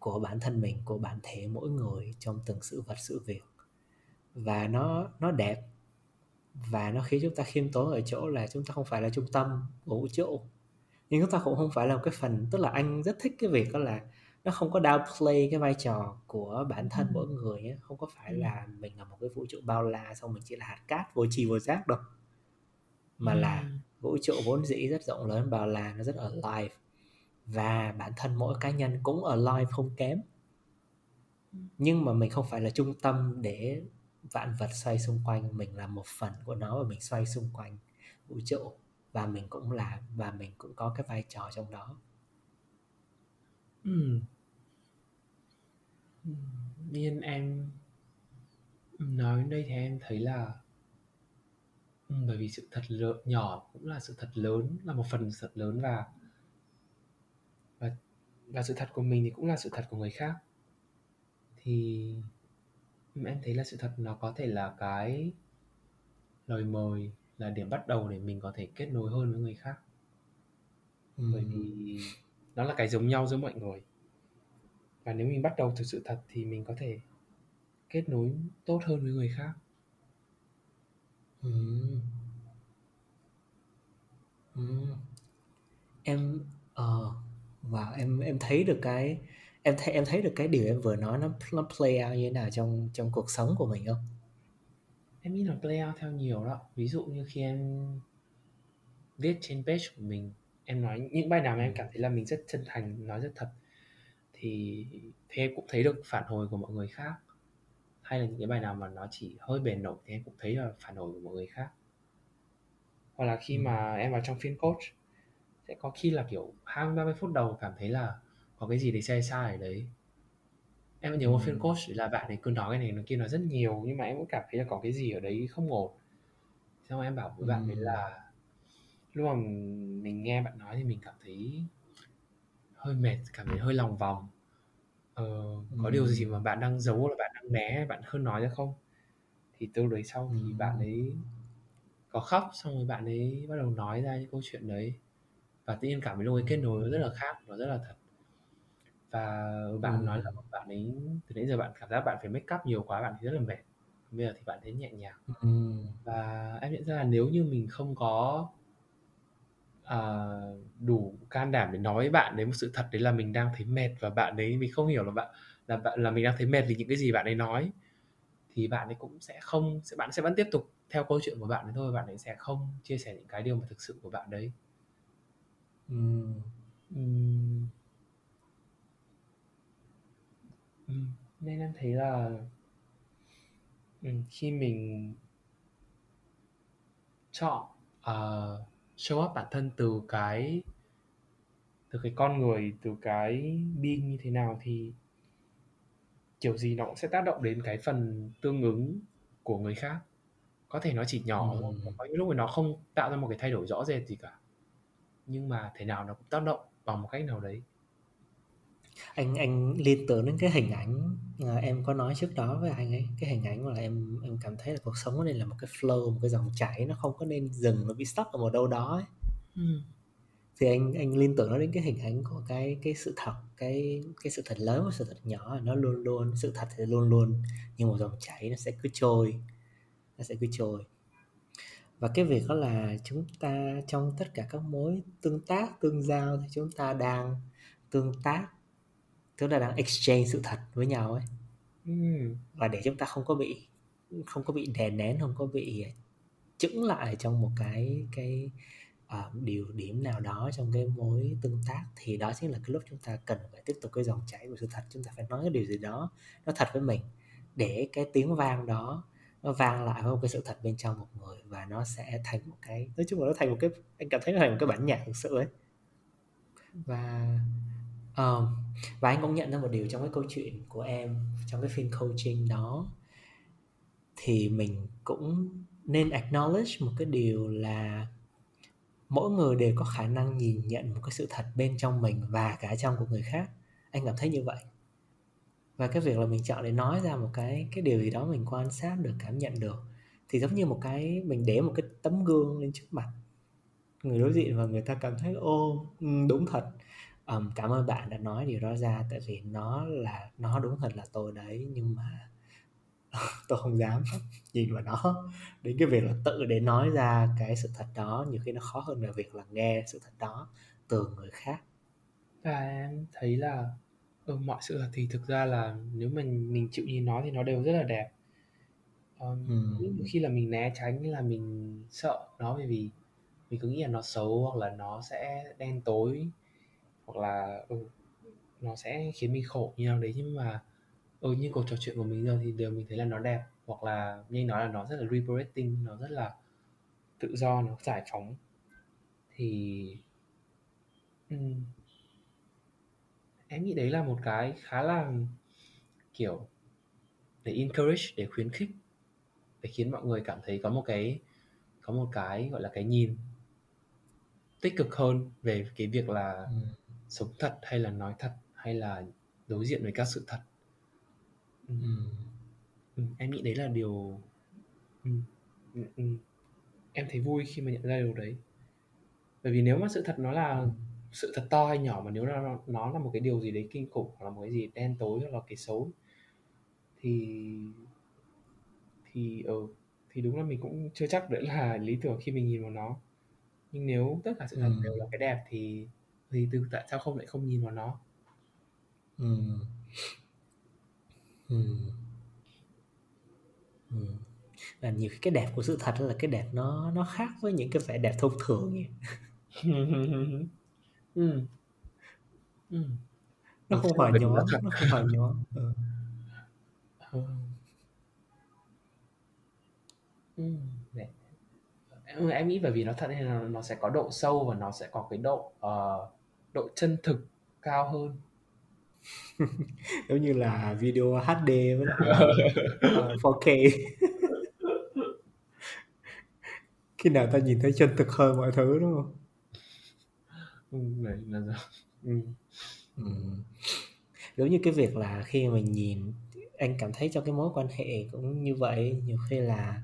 của bản thân mình của bản thể mỗi người trong từng sự vật sự việc. Và nó nó đẹp. Và nó khiến chúng ta khiêm tốn ở chỗ là chúng ta không phải là trung tâm của vũ trụ. Nhưng chúng ta cũng không phải là một cái phần tức là anh rất thích cái việc đó là nó không có downplay cái vai trò của bản thân mỗi người ấy. không có phải là mình là một cái vũ trụ bao la xong mình chỉ là hạt cát vô tri vô giác đâu. Mà là Ừ. vũ trụ vốn dĩ rất rộng lớn bao la nó rất alive và bản thân mỗi cá nhân cũng alive không kém. Nhưng mà mình không phải là trung tâm để vạn vật xoay xung quanh. Mình là một phần của nó và mình xoay xung quanh vũ trụ. Và mình cũng là và mình cũng có cái vai trò trong đó. Ừ. Ừ. Nhiên em nói đây thì em thấy là ừ, bởi vì sự thật lớn, nhỏ cũng là sự thật lớn là một phần sự thật lớn và và sự thật của mình thì cũng là sự thật của người khác. Thì ừ, em thấy là sự thật nó có thể là cái lời mời là điểm bắt đầu để mình có thể kết nối hơn với người khác. Bởi vì nó là cái giống nhau giữa mọi người. Và nếu mình bắt đầu từ sự thật thì mình có thể kết nối tốt hơn với người khác. Ừm. Ừm. em ờ wow em em thấy được cái em thấy em thấy được cái điều em vừa nói nó nó play out như thế nào trong trong cuộc sống của mình không? Em nghĩ là play out theo nhiều đó. Ví dụ như khi em viết trên page của mình em nói những bài nào mà em cảm thấy là mình rất chân thành nói rất thật thì thì em cũng thấy được phản hồi của mọi người khác. Hay là những cái bài nào mà nó chỉ hơi bề nổi thì em cũng thấy là phản hồi của mọi người khác. Hoặc là khi Ừ. mà em vào trong phiên coach sẽ có khi là kiểu 20 30 phút đầu cảm thấy là có cái gì đấy sai sai ở đấy. Em nhớ một phiên coach là bạn ấy cứ nói cái này nó kia nói rất nhiều nhưng mà em cũng cảm thấy là có cái gì ở đấy không ổn. Xong em bảo với bạn ấy là lúc mà mình nghe bạn nói thì mình cảm thấy hơi mệt cảm thấy hơi lòng vòng. Ờ, có ừ. điều gì mà bạn đang giấu là bạn đang né bạn hơn nói ra không? Thì từ đấy sau thì ừ. bạn ấy có khóc xong rồi bạn ấy bắt đầu nói ra những câu chuyện đấy và tự nhiên cảm thấy lúc ấy kết nối nó rất là khác nó rất là thật. Và bạn ừ. nói là bạn ấy từ nãy giờ bạn cảm giác bạn phải make up nhiều quá bạn thấy rất là mệt. Bây giờ thì bạn thấy nhẹ nhàng. Ừ. và em nhận ra là nếu như mình không có uh, đủ can đảm để nói với bạn đấy một sự thật đấy là mình đang thấy mệt và bạn đấy mình không hiểu là bạn là bạn là mình đang thấy mệt vì những cái gì bạn ấy nói thì bạn ấy cũng sẽ không sẽ bạn sẽ vẫn tiếp tục theo câu chuyện của bạn ấy thôi. Bạn ấy sẽ không chia sẻ những cái điều mà thực sự của bạn đấy uhm. Uhm. Uhm. nên em thấy là uhm, khi mình chọn uh, show up bản thân từ cái từ cái con người từ cái being như thế nào thì kiểu gì nó cũng sẽ tác động đến cái phần tương ứng của người khác có thể nó chỉ nhỏ ừ. có những lúc mà nó không tạo ra một cái thay đổi rõ rệt gì cả nhưng mà thế nào nó cũng tác động bằng một cách nào đấy anh anh liên tưởng đến cái hình ảnh à, em có nói trước đó với anh ấy cái hình ảnh mà là em em cảm thấy là cuộc sống này là một cái flow một cái dòng chảy nó không có nên dừng nó bị stuck ở một đâu đó ấy. Ừ. thì anh anh liên tưởng nó đến cái hình ảnh của cái cái sự thật cái cái sự thật lớn và sự thật nhỏ nó luôn luôn sự thật thì luôn luôn như một dòng chảy nó sẽ cứ trôi nó sẽ cứ trôi và cái việc đó là chúng ta trong tất cả các mối tương tác tương giao thì chúng ta đang tương tác chúng ta đang exchange sự thật với nhau ấy ừ. và để chúng ta không có bị không có bị đè nén không có bị chững lại trong một cái cái uh, điều điểm nào đó trong cái mối tương tác thì đó chính là cái lúc chúng ta cần phải tiếp tục cái dòng chảy của sự thật chúng ta phải nói cái điều gì đó nó thật với mình để cái tiếng vang đó nó vang lại với một cái sự thật bên trong một người và nó sẽ thành một cái nói chung là nó thành một cái anh cảm thấy nó thành một cái bản nhạc thực sự ấy. Và um, và anh cũng nhận ra một điều trong cái câu chuyện của em trong cái phiên coaching đó thì mình cũng nên acknowledge một cái điều là mỗi người đều có khả năng nhìn nhận một cái sự thật bên trong mình và cả trong của người khác. Anh cảm thấy như vậy và cái việc là mình chọn để nói ra một cái cái điều gì đó mình quan sát được cảm nhận được thì giống như một cái mình để một cái tấm gương lên trước mặt. Người đối diện và người ta cảm thấy ô ừ, đúng thật. Um, cảm ơn bạn đã nói điều đó ra tại vì nó là nó đúng thật là tôi đấy nhưng mà tôi không dám nhìn vào nó. Đến cái việc là tự để nói ra cái sự thật đó nhiều khi nó khó hơn là việc là nghe sự thật đó từ người khác. Và em thấy là ừ, mọi sự thì thực ra là nếu mình mình chịu nhìn nó thì nó đều rất là đẹp. Um, ừ. khi là mình né tránh là mình sợ nó bởi vì mình cứ nghĩ là nó xấu hoặc là nó sẽ đen tối hoặc là ừ, nó sẽ khiến mình khổ như nào đấy. Nhưng mà ừ, như cuộc trò chuyện của mình giờ thì đều mình thấy là nó đẹp hoặc là như nói là nó rất là liberating nó rất là tự do nó giải phóng. Thì um, em nghĩ đấy là một cái khá là kiểu để encourage để khuyến khích để khiến mọi người cảm thấy có một cái có một cái gọi là cái nhìn tích cực hơn về cái việc là ừ. sống thật hay là nói thật hay là đối diện với các sự thật ừ. Ừ, em nghĩ đấy là điều ừ. Ừ. Ừ. em thấy vui khi mà nhận ra điều đấy bởi vì nếu mà sự thật nó là ừ sự thật to hay nhỏ mà nếu nó nó là một cái điều gì đấy kinh khủng hoặc là một cái gì đen tối hoặc là cái xấu thì thì ừ, thì đúng là mình cũng chưa chắc đấy là lý tưởng khi mình nhìn vào nó nhưng nếu tất cả sự thật ừ. đều là cái đẹp thì thì từ tại sao không lại không nhìn vào nó ừ. Ừ. Ừ. Và nhiều cái đẹp của sự thật là cái đẹp nó nó khác với những cái vẻ đẹp thông thường nhỉ Ừm. Ừm. Nó không phải nhón, nó không phải. Ừ. Ờ. Ừm, Em em nghĩ bởi vì nó thật nên là nó sẽ có độ sâu và nó sẽ có cái độ, ờ, độ chân thực cao hơn. giống như là video HD với lại uh, 4K khi nào ta nhìn thấy chân thực hơn mọi thứ đúng không ừ, đấy là do ừ. Ừ. giống như cái việc là khi mình nhìn, anh cảm thấy trong cái mối quan hệ cũng như vậy, nhiều khi là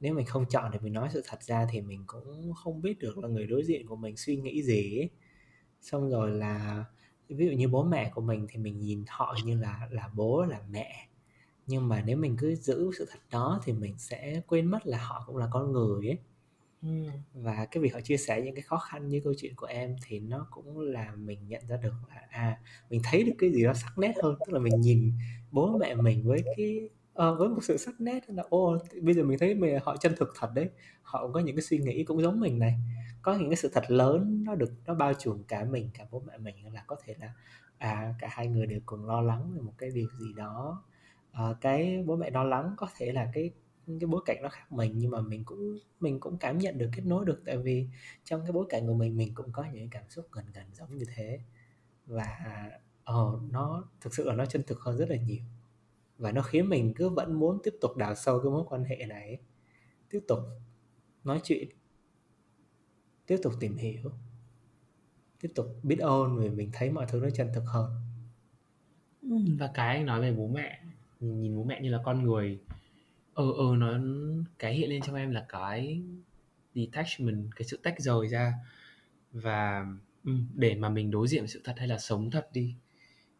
nếu mình không chọn để mình nói sự thật ra thì mình cũng không biết được là người đối diện của mình suy nghĩ gì ấy. xong rồi là ví dụ như bố mẹ của mình thì mình nhìn họ như là là bố, là mẹ nhưng mà nếu mình cứ giữ sự thật đó thì mình sẽ quên mất là họ cũng là con người ấy và cái việc họ chia sẻ những cái khó khăn như câu chuyện của em thì nó cũng là mình nhận ra được là à mình thấy được cái gì đó sắc nét hơn. Tức là mình nhìn bố mẹ mình với cái uh, với một sự sắc nét là ô bây giờ mình thấy mình họ chân thực thật đấy. Họ có những cái suy nghĩ cũng giống mình này. Có những cái sự thật lớn nó được nó bao trùm cả mình cả bố mẹ mình là có thể là à cả hai người đều cùng lo lắng về một cái điều gì đó. À, cái bố mẹ lo lắng có thể là cái cái bối cảnh nó khác mình nhưng mà mình cũng mình cũng cảm nhận được kết nối được. Tại vì trong cái bối cảnh của mình mình cũng có những cảm xúc gần gần giống như thế. Và ờ uh, nó thực sự là nó chân thực hơn rất là nhiều. Và nó khiến mình cứ vẫn muốn tiếp tục đào sâu cái mối quan hệ này tiếp tục nói chuyện tiếp tục tìm hiểu tiếp tục biết ơn vì mình thấy mọi thứ nó chân thực hơn. Ừ, và cái anh nói về bố mẹ nhìn bố mẹ như là con người ờ ờ nó cái hiện lên trong em là cái detachment cái sự tách rời ra. Và để mà mình đối diện với sự thật hay là sống thật đi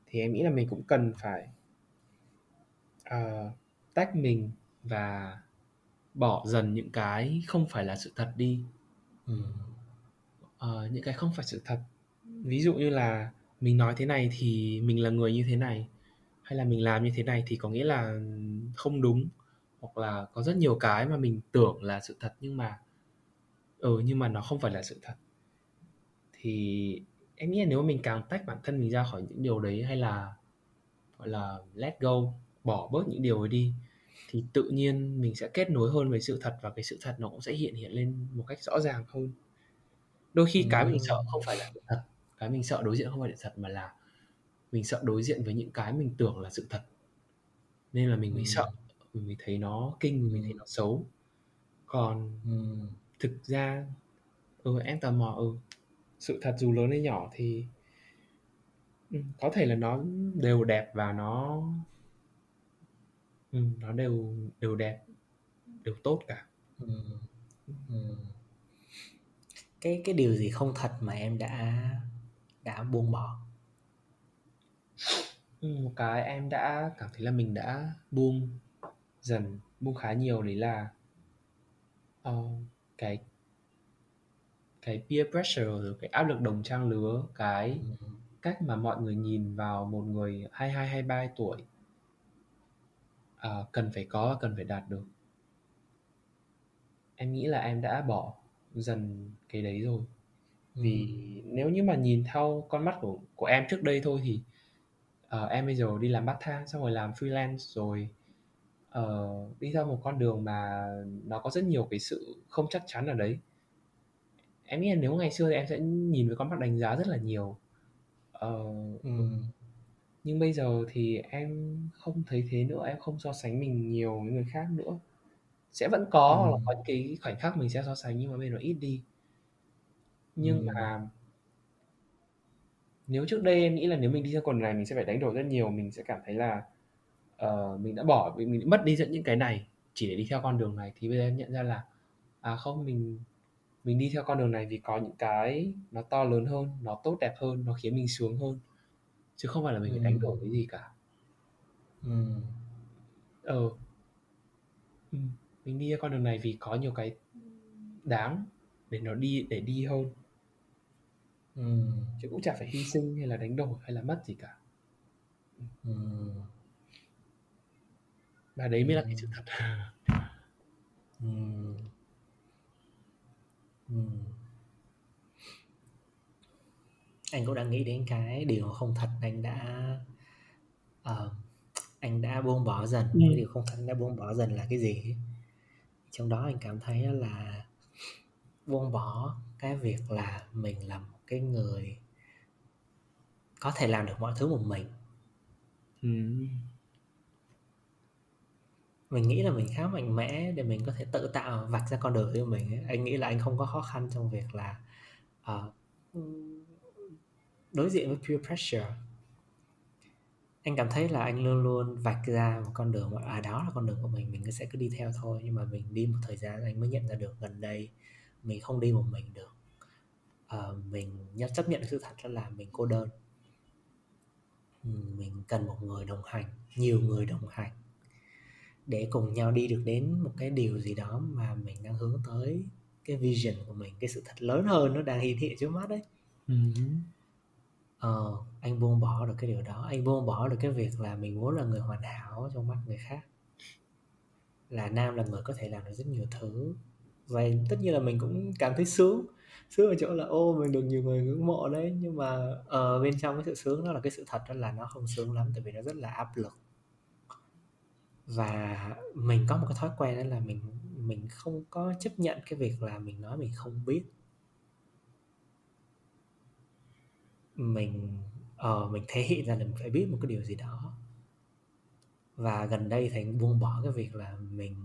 thì em nghĩ là mình cũng cần phải uh, tách mình và bỏ dần những cái không phải là sự thật đi. Ừ. uh, những cái không phải sự thật. Ví dụ như là mình nói thế này thì mình là người như thế này hay là mình làm như thế này thì có nghĩa là không đúng hoặc là có rất nhiều cái mà mình tưởng là sự thật nhưng mà ừ nhưng mà nó không phải là sự thật. Thì em nghĩ là nếu mà mình càng tách bản thân mình ra khỏi những điều đấy hay là gọi là let go bỏ bớt những điều ấy đi thì tự nhiên mình sẽ kết nối hơn với sự thật và cái sự thật nó cũng sẽ hiện hiện lên một cách rõ ràng hơn. Đôi khi cái mình sợ không phải là sự thật cái mình sợ đối diện không phải là thật mà là mình sợ đối diện với những cái mình tưởng là sự thật. Nên là mình mới sợ mình mới thấy nó kinh mình thấy nó xấu còn thực ra ừ em tò mò ừ sự thật dù lớn hay nhỏ thì ừ, có thể là nó đều đẹp và nó ừ, nó đều đều đẹp đều tốt cả ừ. Ừ. cái cái điều gì không thật mà em đã đã buông bỏ ừ, một cái em đã cảm thấy là mình đã buông dần buông khá nhiều đấy là uh, cái cái peer pressure rồi cái áp lực đồng trang lứa cái ừ. cách mà mọi người nhìn vào một người 22 23 tuổi uh, cần phải có cần phải đạt được em nghĩ là em đã bỏ dần cái đấy rồi vì ừ. nếu như mà nhìn theo con mắt của của em trước đây thôi thì uh, em bây giờ đi làm part time xong rồi làm freelance rồi uh, đi theo một con đường mà nó có rất nhiều cái sự không chắc chắn ở đấy em nghĩ là nếu ngày xưa thì em sẽ nhìn với con mắt đánh giá rất là nhiều uh, ừ. nhưng bây giờ thì em không thấy thế nữa em không so sánh mình nhiều với người khác nữa sẽ vẫn có ừ. hoặc là có những cái khoảnh khắc mình sẽ so sánh nhưng mà bây giờ ít đi nhưng ừ. mà nếu trước đây em nghĩ là nếu mình đi theo con này mình sẽ phải đánh đổi rất nhiều mình sẽ cảm thấy là uh, mình đã bỏ mình đã mất đi dẫn những cái này chỉ để đi theo con đường này. Thì bây giờ em nhận ra là à không mình mình đi theo con đường này vì có những cái nó to lớn hơn nó tốt đẹp hơn nó khiến mình sướng hơn. Chứ không phải là mình phải đánh đổi cái gì cả. Ừ. Ờ. Ừ. mình đi theo con đường này vì có nhiều cái đáng để nó đi để đi hơn. Ừ. chứ cũng chả phải hy sinh hay là đánh đổi hay là mất gì cả. Ừ và đấy mới là cái sự thật ừ. Ừ. anh cũng đã nghĩ đến cái điều không thật anh đã uh, anh đã buông bỏ dần ừ. cái điều không thật anh đã buông bỏ dần là cái gì trong đó anh cảm thấy là buông bỏ cái việc là mình là một cái người có thể làm được mọi thứ một mình Ừm. Mình nghĩ là mình khá mạnh mẽ để mình có thể tự tạo vạch ra con đường của mình ấy. Anh nghĩ là anh không có khó khăn trong việc là, uh, đối diện với peer pressure. Anh cảm thấy là anh luôn luôn vạch ra một con đường à, đó là con đường của mình, mình sẽ cứ đi theo thôi. Nhưng mà mình đi một thời gian anh mới nhận ra được gần đây mình không đi một mình được. Ờ, mình chấp nhận sự thật là mình cô đơn. mình cần một người đồng hành, nhiều người đồng hành để cùng nhau đi được đến một cái điều gì đó mà mình đang hướng tới cái vision của mình cái sự thật lớn hơn nó đang hiện hiện trước mắt đấy. Ừm. ờ anh buông bỏ được cái điều đó anh buông bỏ được cái việc là mình muốn là người hoàn hảo trong mắt người khác. Là nam là người có thể làm được rất nhiều thứ. Và tất nhiên là mình cũng cảm thấy sướng. Sướng ở chỗ là ô mình được nhiều người ngưỡng mộ đấy. Nhưng mà ở uh, bên trong cái sự sướng đó là cái sự thật đó là nó không sướng lắm tại vì nó rất là áp lực và mình có một cái thói quen đó là mình mình không có chấp nhận cái việc là mình nói mình không biết. Mình ờ mình thể hiện ra là mình phải biết một cái điều gì đó. Và gần đây thì buông bỏ cái việc là mình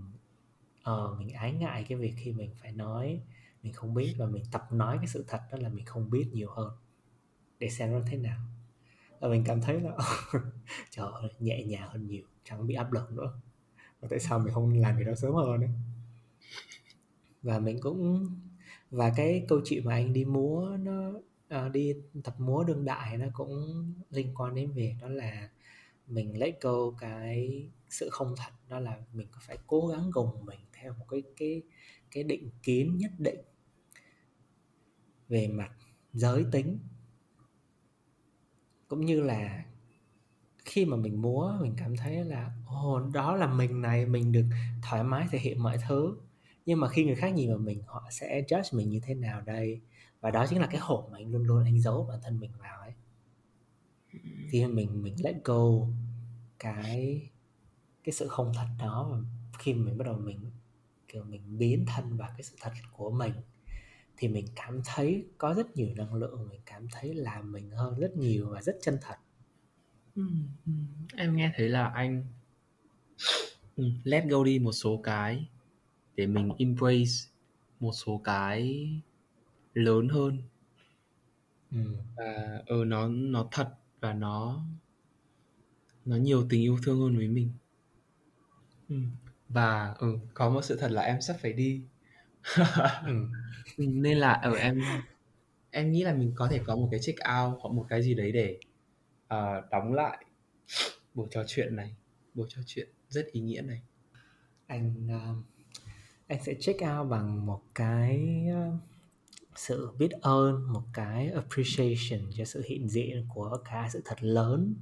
ờ mình ái ngại cái việc khi mình phải nói mình không biết và mình tập nói cái sự thật đó là mình không biết nhiều hơn. Để xem nó thế nào. Và mình cảm thấy là trời ơi, nhẹ nhàng hơn nhiều chẳng bị áp lực nữa. Và tại sao mình không làm việc đó sớm hơn ấy? Và mình cũng và cái câu chuyện mà anh đi múa nó uh, đi tập múa đương đại nó cũng liên quan đến việc đó là mình lấy câu cái sự không thật đó là mình phải cố gắng gồng mình theo một cái cái cái định kiến nhất định về mặt giới tính. Cũng như là khi mà mình múa, mình cảm thấy là, ồ, đó là mình này, mình được thoải mái, thể hiện mọi thứ. Nhưng mà khi người khác nhìn vào mình, họ sẽ judge mình như thế nào đây? Và đó chính là cái hộp mà anh luôn luôn anh giấu bản thân mình vào ấy. Khi mình mình let go cái cái sự không thật đó, và khi mình bắt đầu mình, kiểu, mình biến thân vào cái sự thật của mình, thì mình cảm thấy có rất nhiều năng lượng, mình cảm thấy là mình hơn rất nhiều và rất chân thật. Em nghe thấy là anh, let go đi một số cái để mình embrace một số cái lớn hơn. Ừm. Và, ờ, nó nó thật và nó nó nhiều tình yêu thương hơn với mình. Ừm, và, ừ, có một sự thật là em sắp phải đi. Ừm. nên là, ở ờ, em em nghĩ là mình có thể có một cái check out hoặc một cái gì đấy để uh, đóng lại buổi trò chuyện này. Buổi trò chuyện rất ý nghĩa này. Anh uh, anh sẽ check out bằng một cái uh, sự biết ơn một cái appreciation cho sự hiện diện của cả sự thật lớn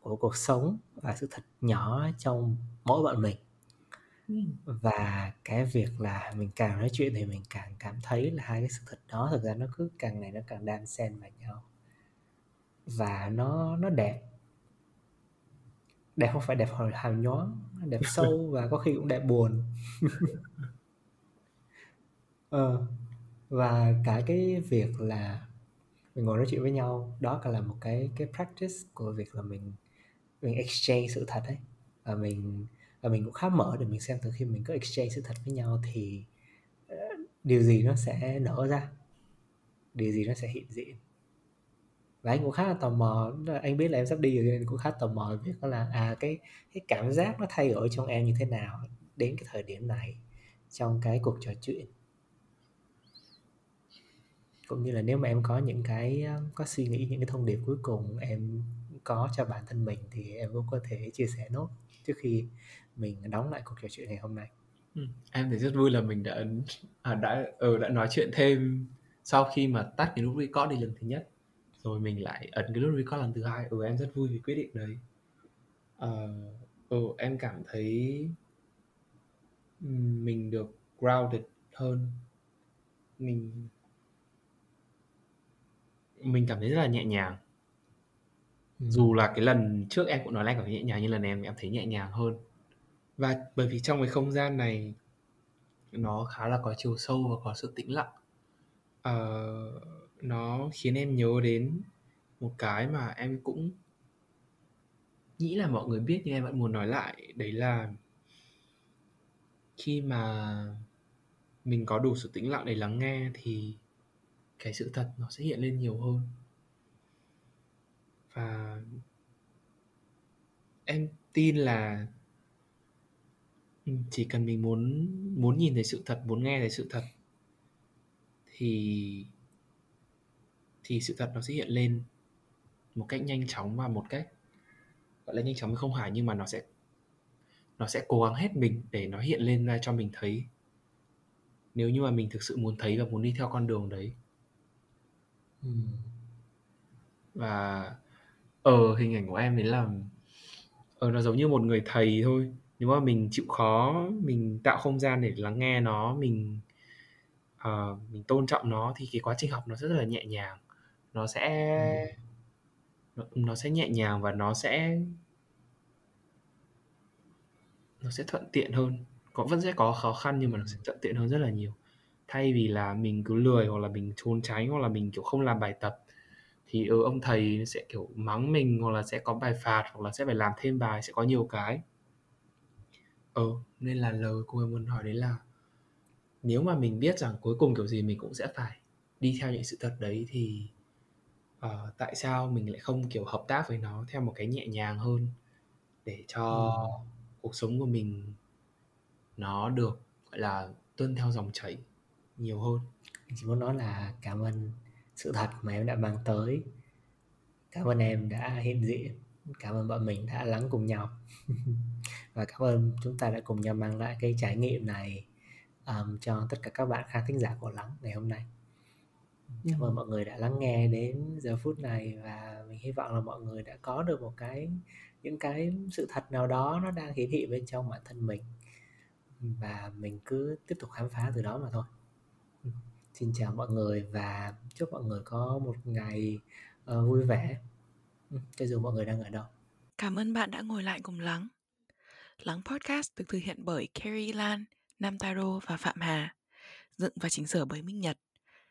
của cuộc sống và sự thật nhỏ trong mỗi bọn mình. Và cái việc là mình càng nói chuyện thì mình càng cảm thấy là hai cái sự thật đó thực ra nó cứ càng ngày nó càng đan xen vào nhau và nó nó đẹp. Đẹp không phải đẹp hồi hào nhoáng đẹp sâu và có khi cũng đẹp buồn. Ờ, và cả cái việc là mình ngồi nói chuyện với nhau đó cả là một cái cái practice của việc là mình mình exchange sự thật ấy. Và mình và mình cũng khá mở để mình xem từ khi mình có exchange sự thật với nhau thì uh, điều gì nó sẽ nở ra điều gì nó sẽ hiện diện và anh cũng khá là tò mò anh biết là em sắp đi rồi nên cũng khá tò mò việc đó là à cái cái cảm giác nó thay đổi trong em như thế nào đến cái thời điểm này trong cái cuộc trò chuyện cũng như là nếu mà em có những cái ờ, có suy nghĩ những cái thông điệp cuối cùng em có cho bản thân mình thì em cũng có thể chia sẻ nốt trước khi mình đóng lại cuộc trò chuyện ngày hôm nay ừ. em thấy rất vui là mình đã à, đã ừ, đã nói chuyện thêm sau khi mà tắt cái nút record đi lần thứ nhất rồi mình lại ấn cái nút record lần thứ hai. Ừ em rất vui vì quyết định đấy. Ờ ừ, em cảm thấy mình được grounded hơn. Mình mình cảm thấy rất là nhẹ nhàng. Ừ. dù là cái lần trước em cũng nói là em cảm thấy nhẹ nhàng nhưng lần này em em thấy nhẹ nhàng hơn. Và bởi vì trong cái không gian này nó khá là có chiều sâu và có sự tĩnh lặng. Uh, nó khiến em nhớ đến một cái mà em cũng nghĩ là mọi người biết nhưng em vẫn muốn nói lại. Đấy là khi mà mình có đủ sự tĩnh lặng để lắng nghe thì cái sự thật nó sẽ hiện lên nhiều hơn. Và em tin là chỉ cần mình muốn muốn nhìn thấy sự thật, muốn nghe thấy sự thật thì thì sự thật nó sẽ hiện lên một cách nhanh chóng và một cách gọi là nhanh chóng không phải nhưng mà nó sẽ nó sẽ cố gắng hết mình để nó hiện lên ra cho mình thấy. Nếu như mà mình thực sự muốn thấy và muốn đi theo con đường đấy. Ừ. và ở hình ảnh của em đấy là ờ nó giống như một người thầy thôi. Nếu mà mình chịu khó mình tạo không gian để lắng nghe nó mình uh, mình tôn trọng nó thì cái quá trình học nó rất là nhẹ nhàng nó sẽ ừ. nó, nó sẽ nhẹ nhàng và nó sẽ nó sẽ thuận tiện hơn. Có vẫn sẽ có khó khăn nhưng mà nó sẽ thuận tiện hơn rất là nhiều. Thay vì là mình cứ lười hoặc là mình trốn tránh hoặc là mình kiểu không làm bài tập thì ừ, ông thầy sẽ kiểu mắng mình hoặc là sẽ có bài phạt hoặc là sẽ phải làm thêm bài sẽ có nhiều cái. Ờ nên là lời cô em muốn hỏi đấy là nếu mà mình biết rằng cuối cùng kiểu gì mình cũng sẽ phải đi theo những sự thật đấy thì uh, tại sao mình lại không kiểu hợp tác với nó theo một cái nhẹ nhàng hơn để cho ừ. cuộc sống của mình nó được gọi là tuân theo dòng chảy nhiều hơn? Mình chỉ muốn nói là cảm ơn sự thật mà em đã mang tới. Cảm ơn em đã hiện diện. Cảm ơn bọn mình đã lắng cùng nhau. Và cảm ơn chúng ta đã cùng nhau mang lại cái trải nghiệm này um, cho tất cả các bạn khán thính giả của lắng ngày hôm nay cảm ơn mọi người đã lắng nghe đến giờ phút này và mình hy vọng là mọi người đã có được một cái những cái sự thật nào đó nó đang hiển thị bên trong bản thân mình. Và mình cứ tiếp tục khám phá từ đó mà thôi. Xin chào mọi người và chúc mọi người có một ngày uh, vui vẻ. Cho dù mọi người đang ở đâu. Cảm ơn bạn đã ngồi lại cùng lắng. Lắng podcast được thực hiện bởi Carrie Lan Nam Taro và Phạm Hà. Dựng và chỉnh sửa bởi Minh Nhật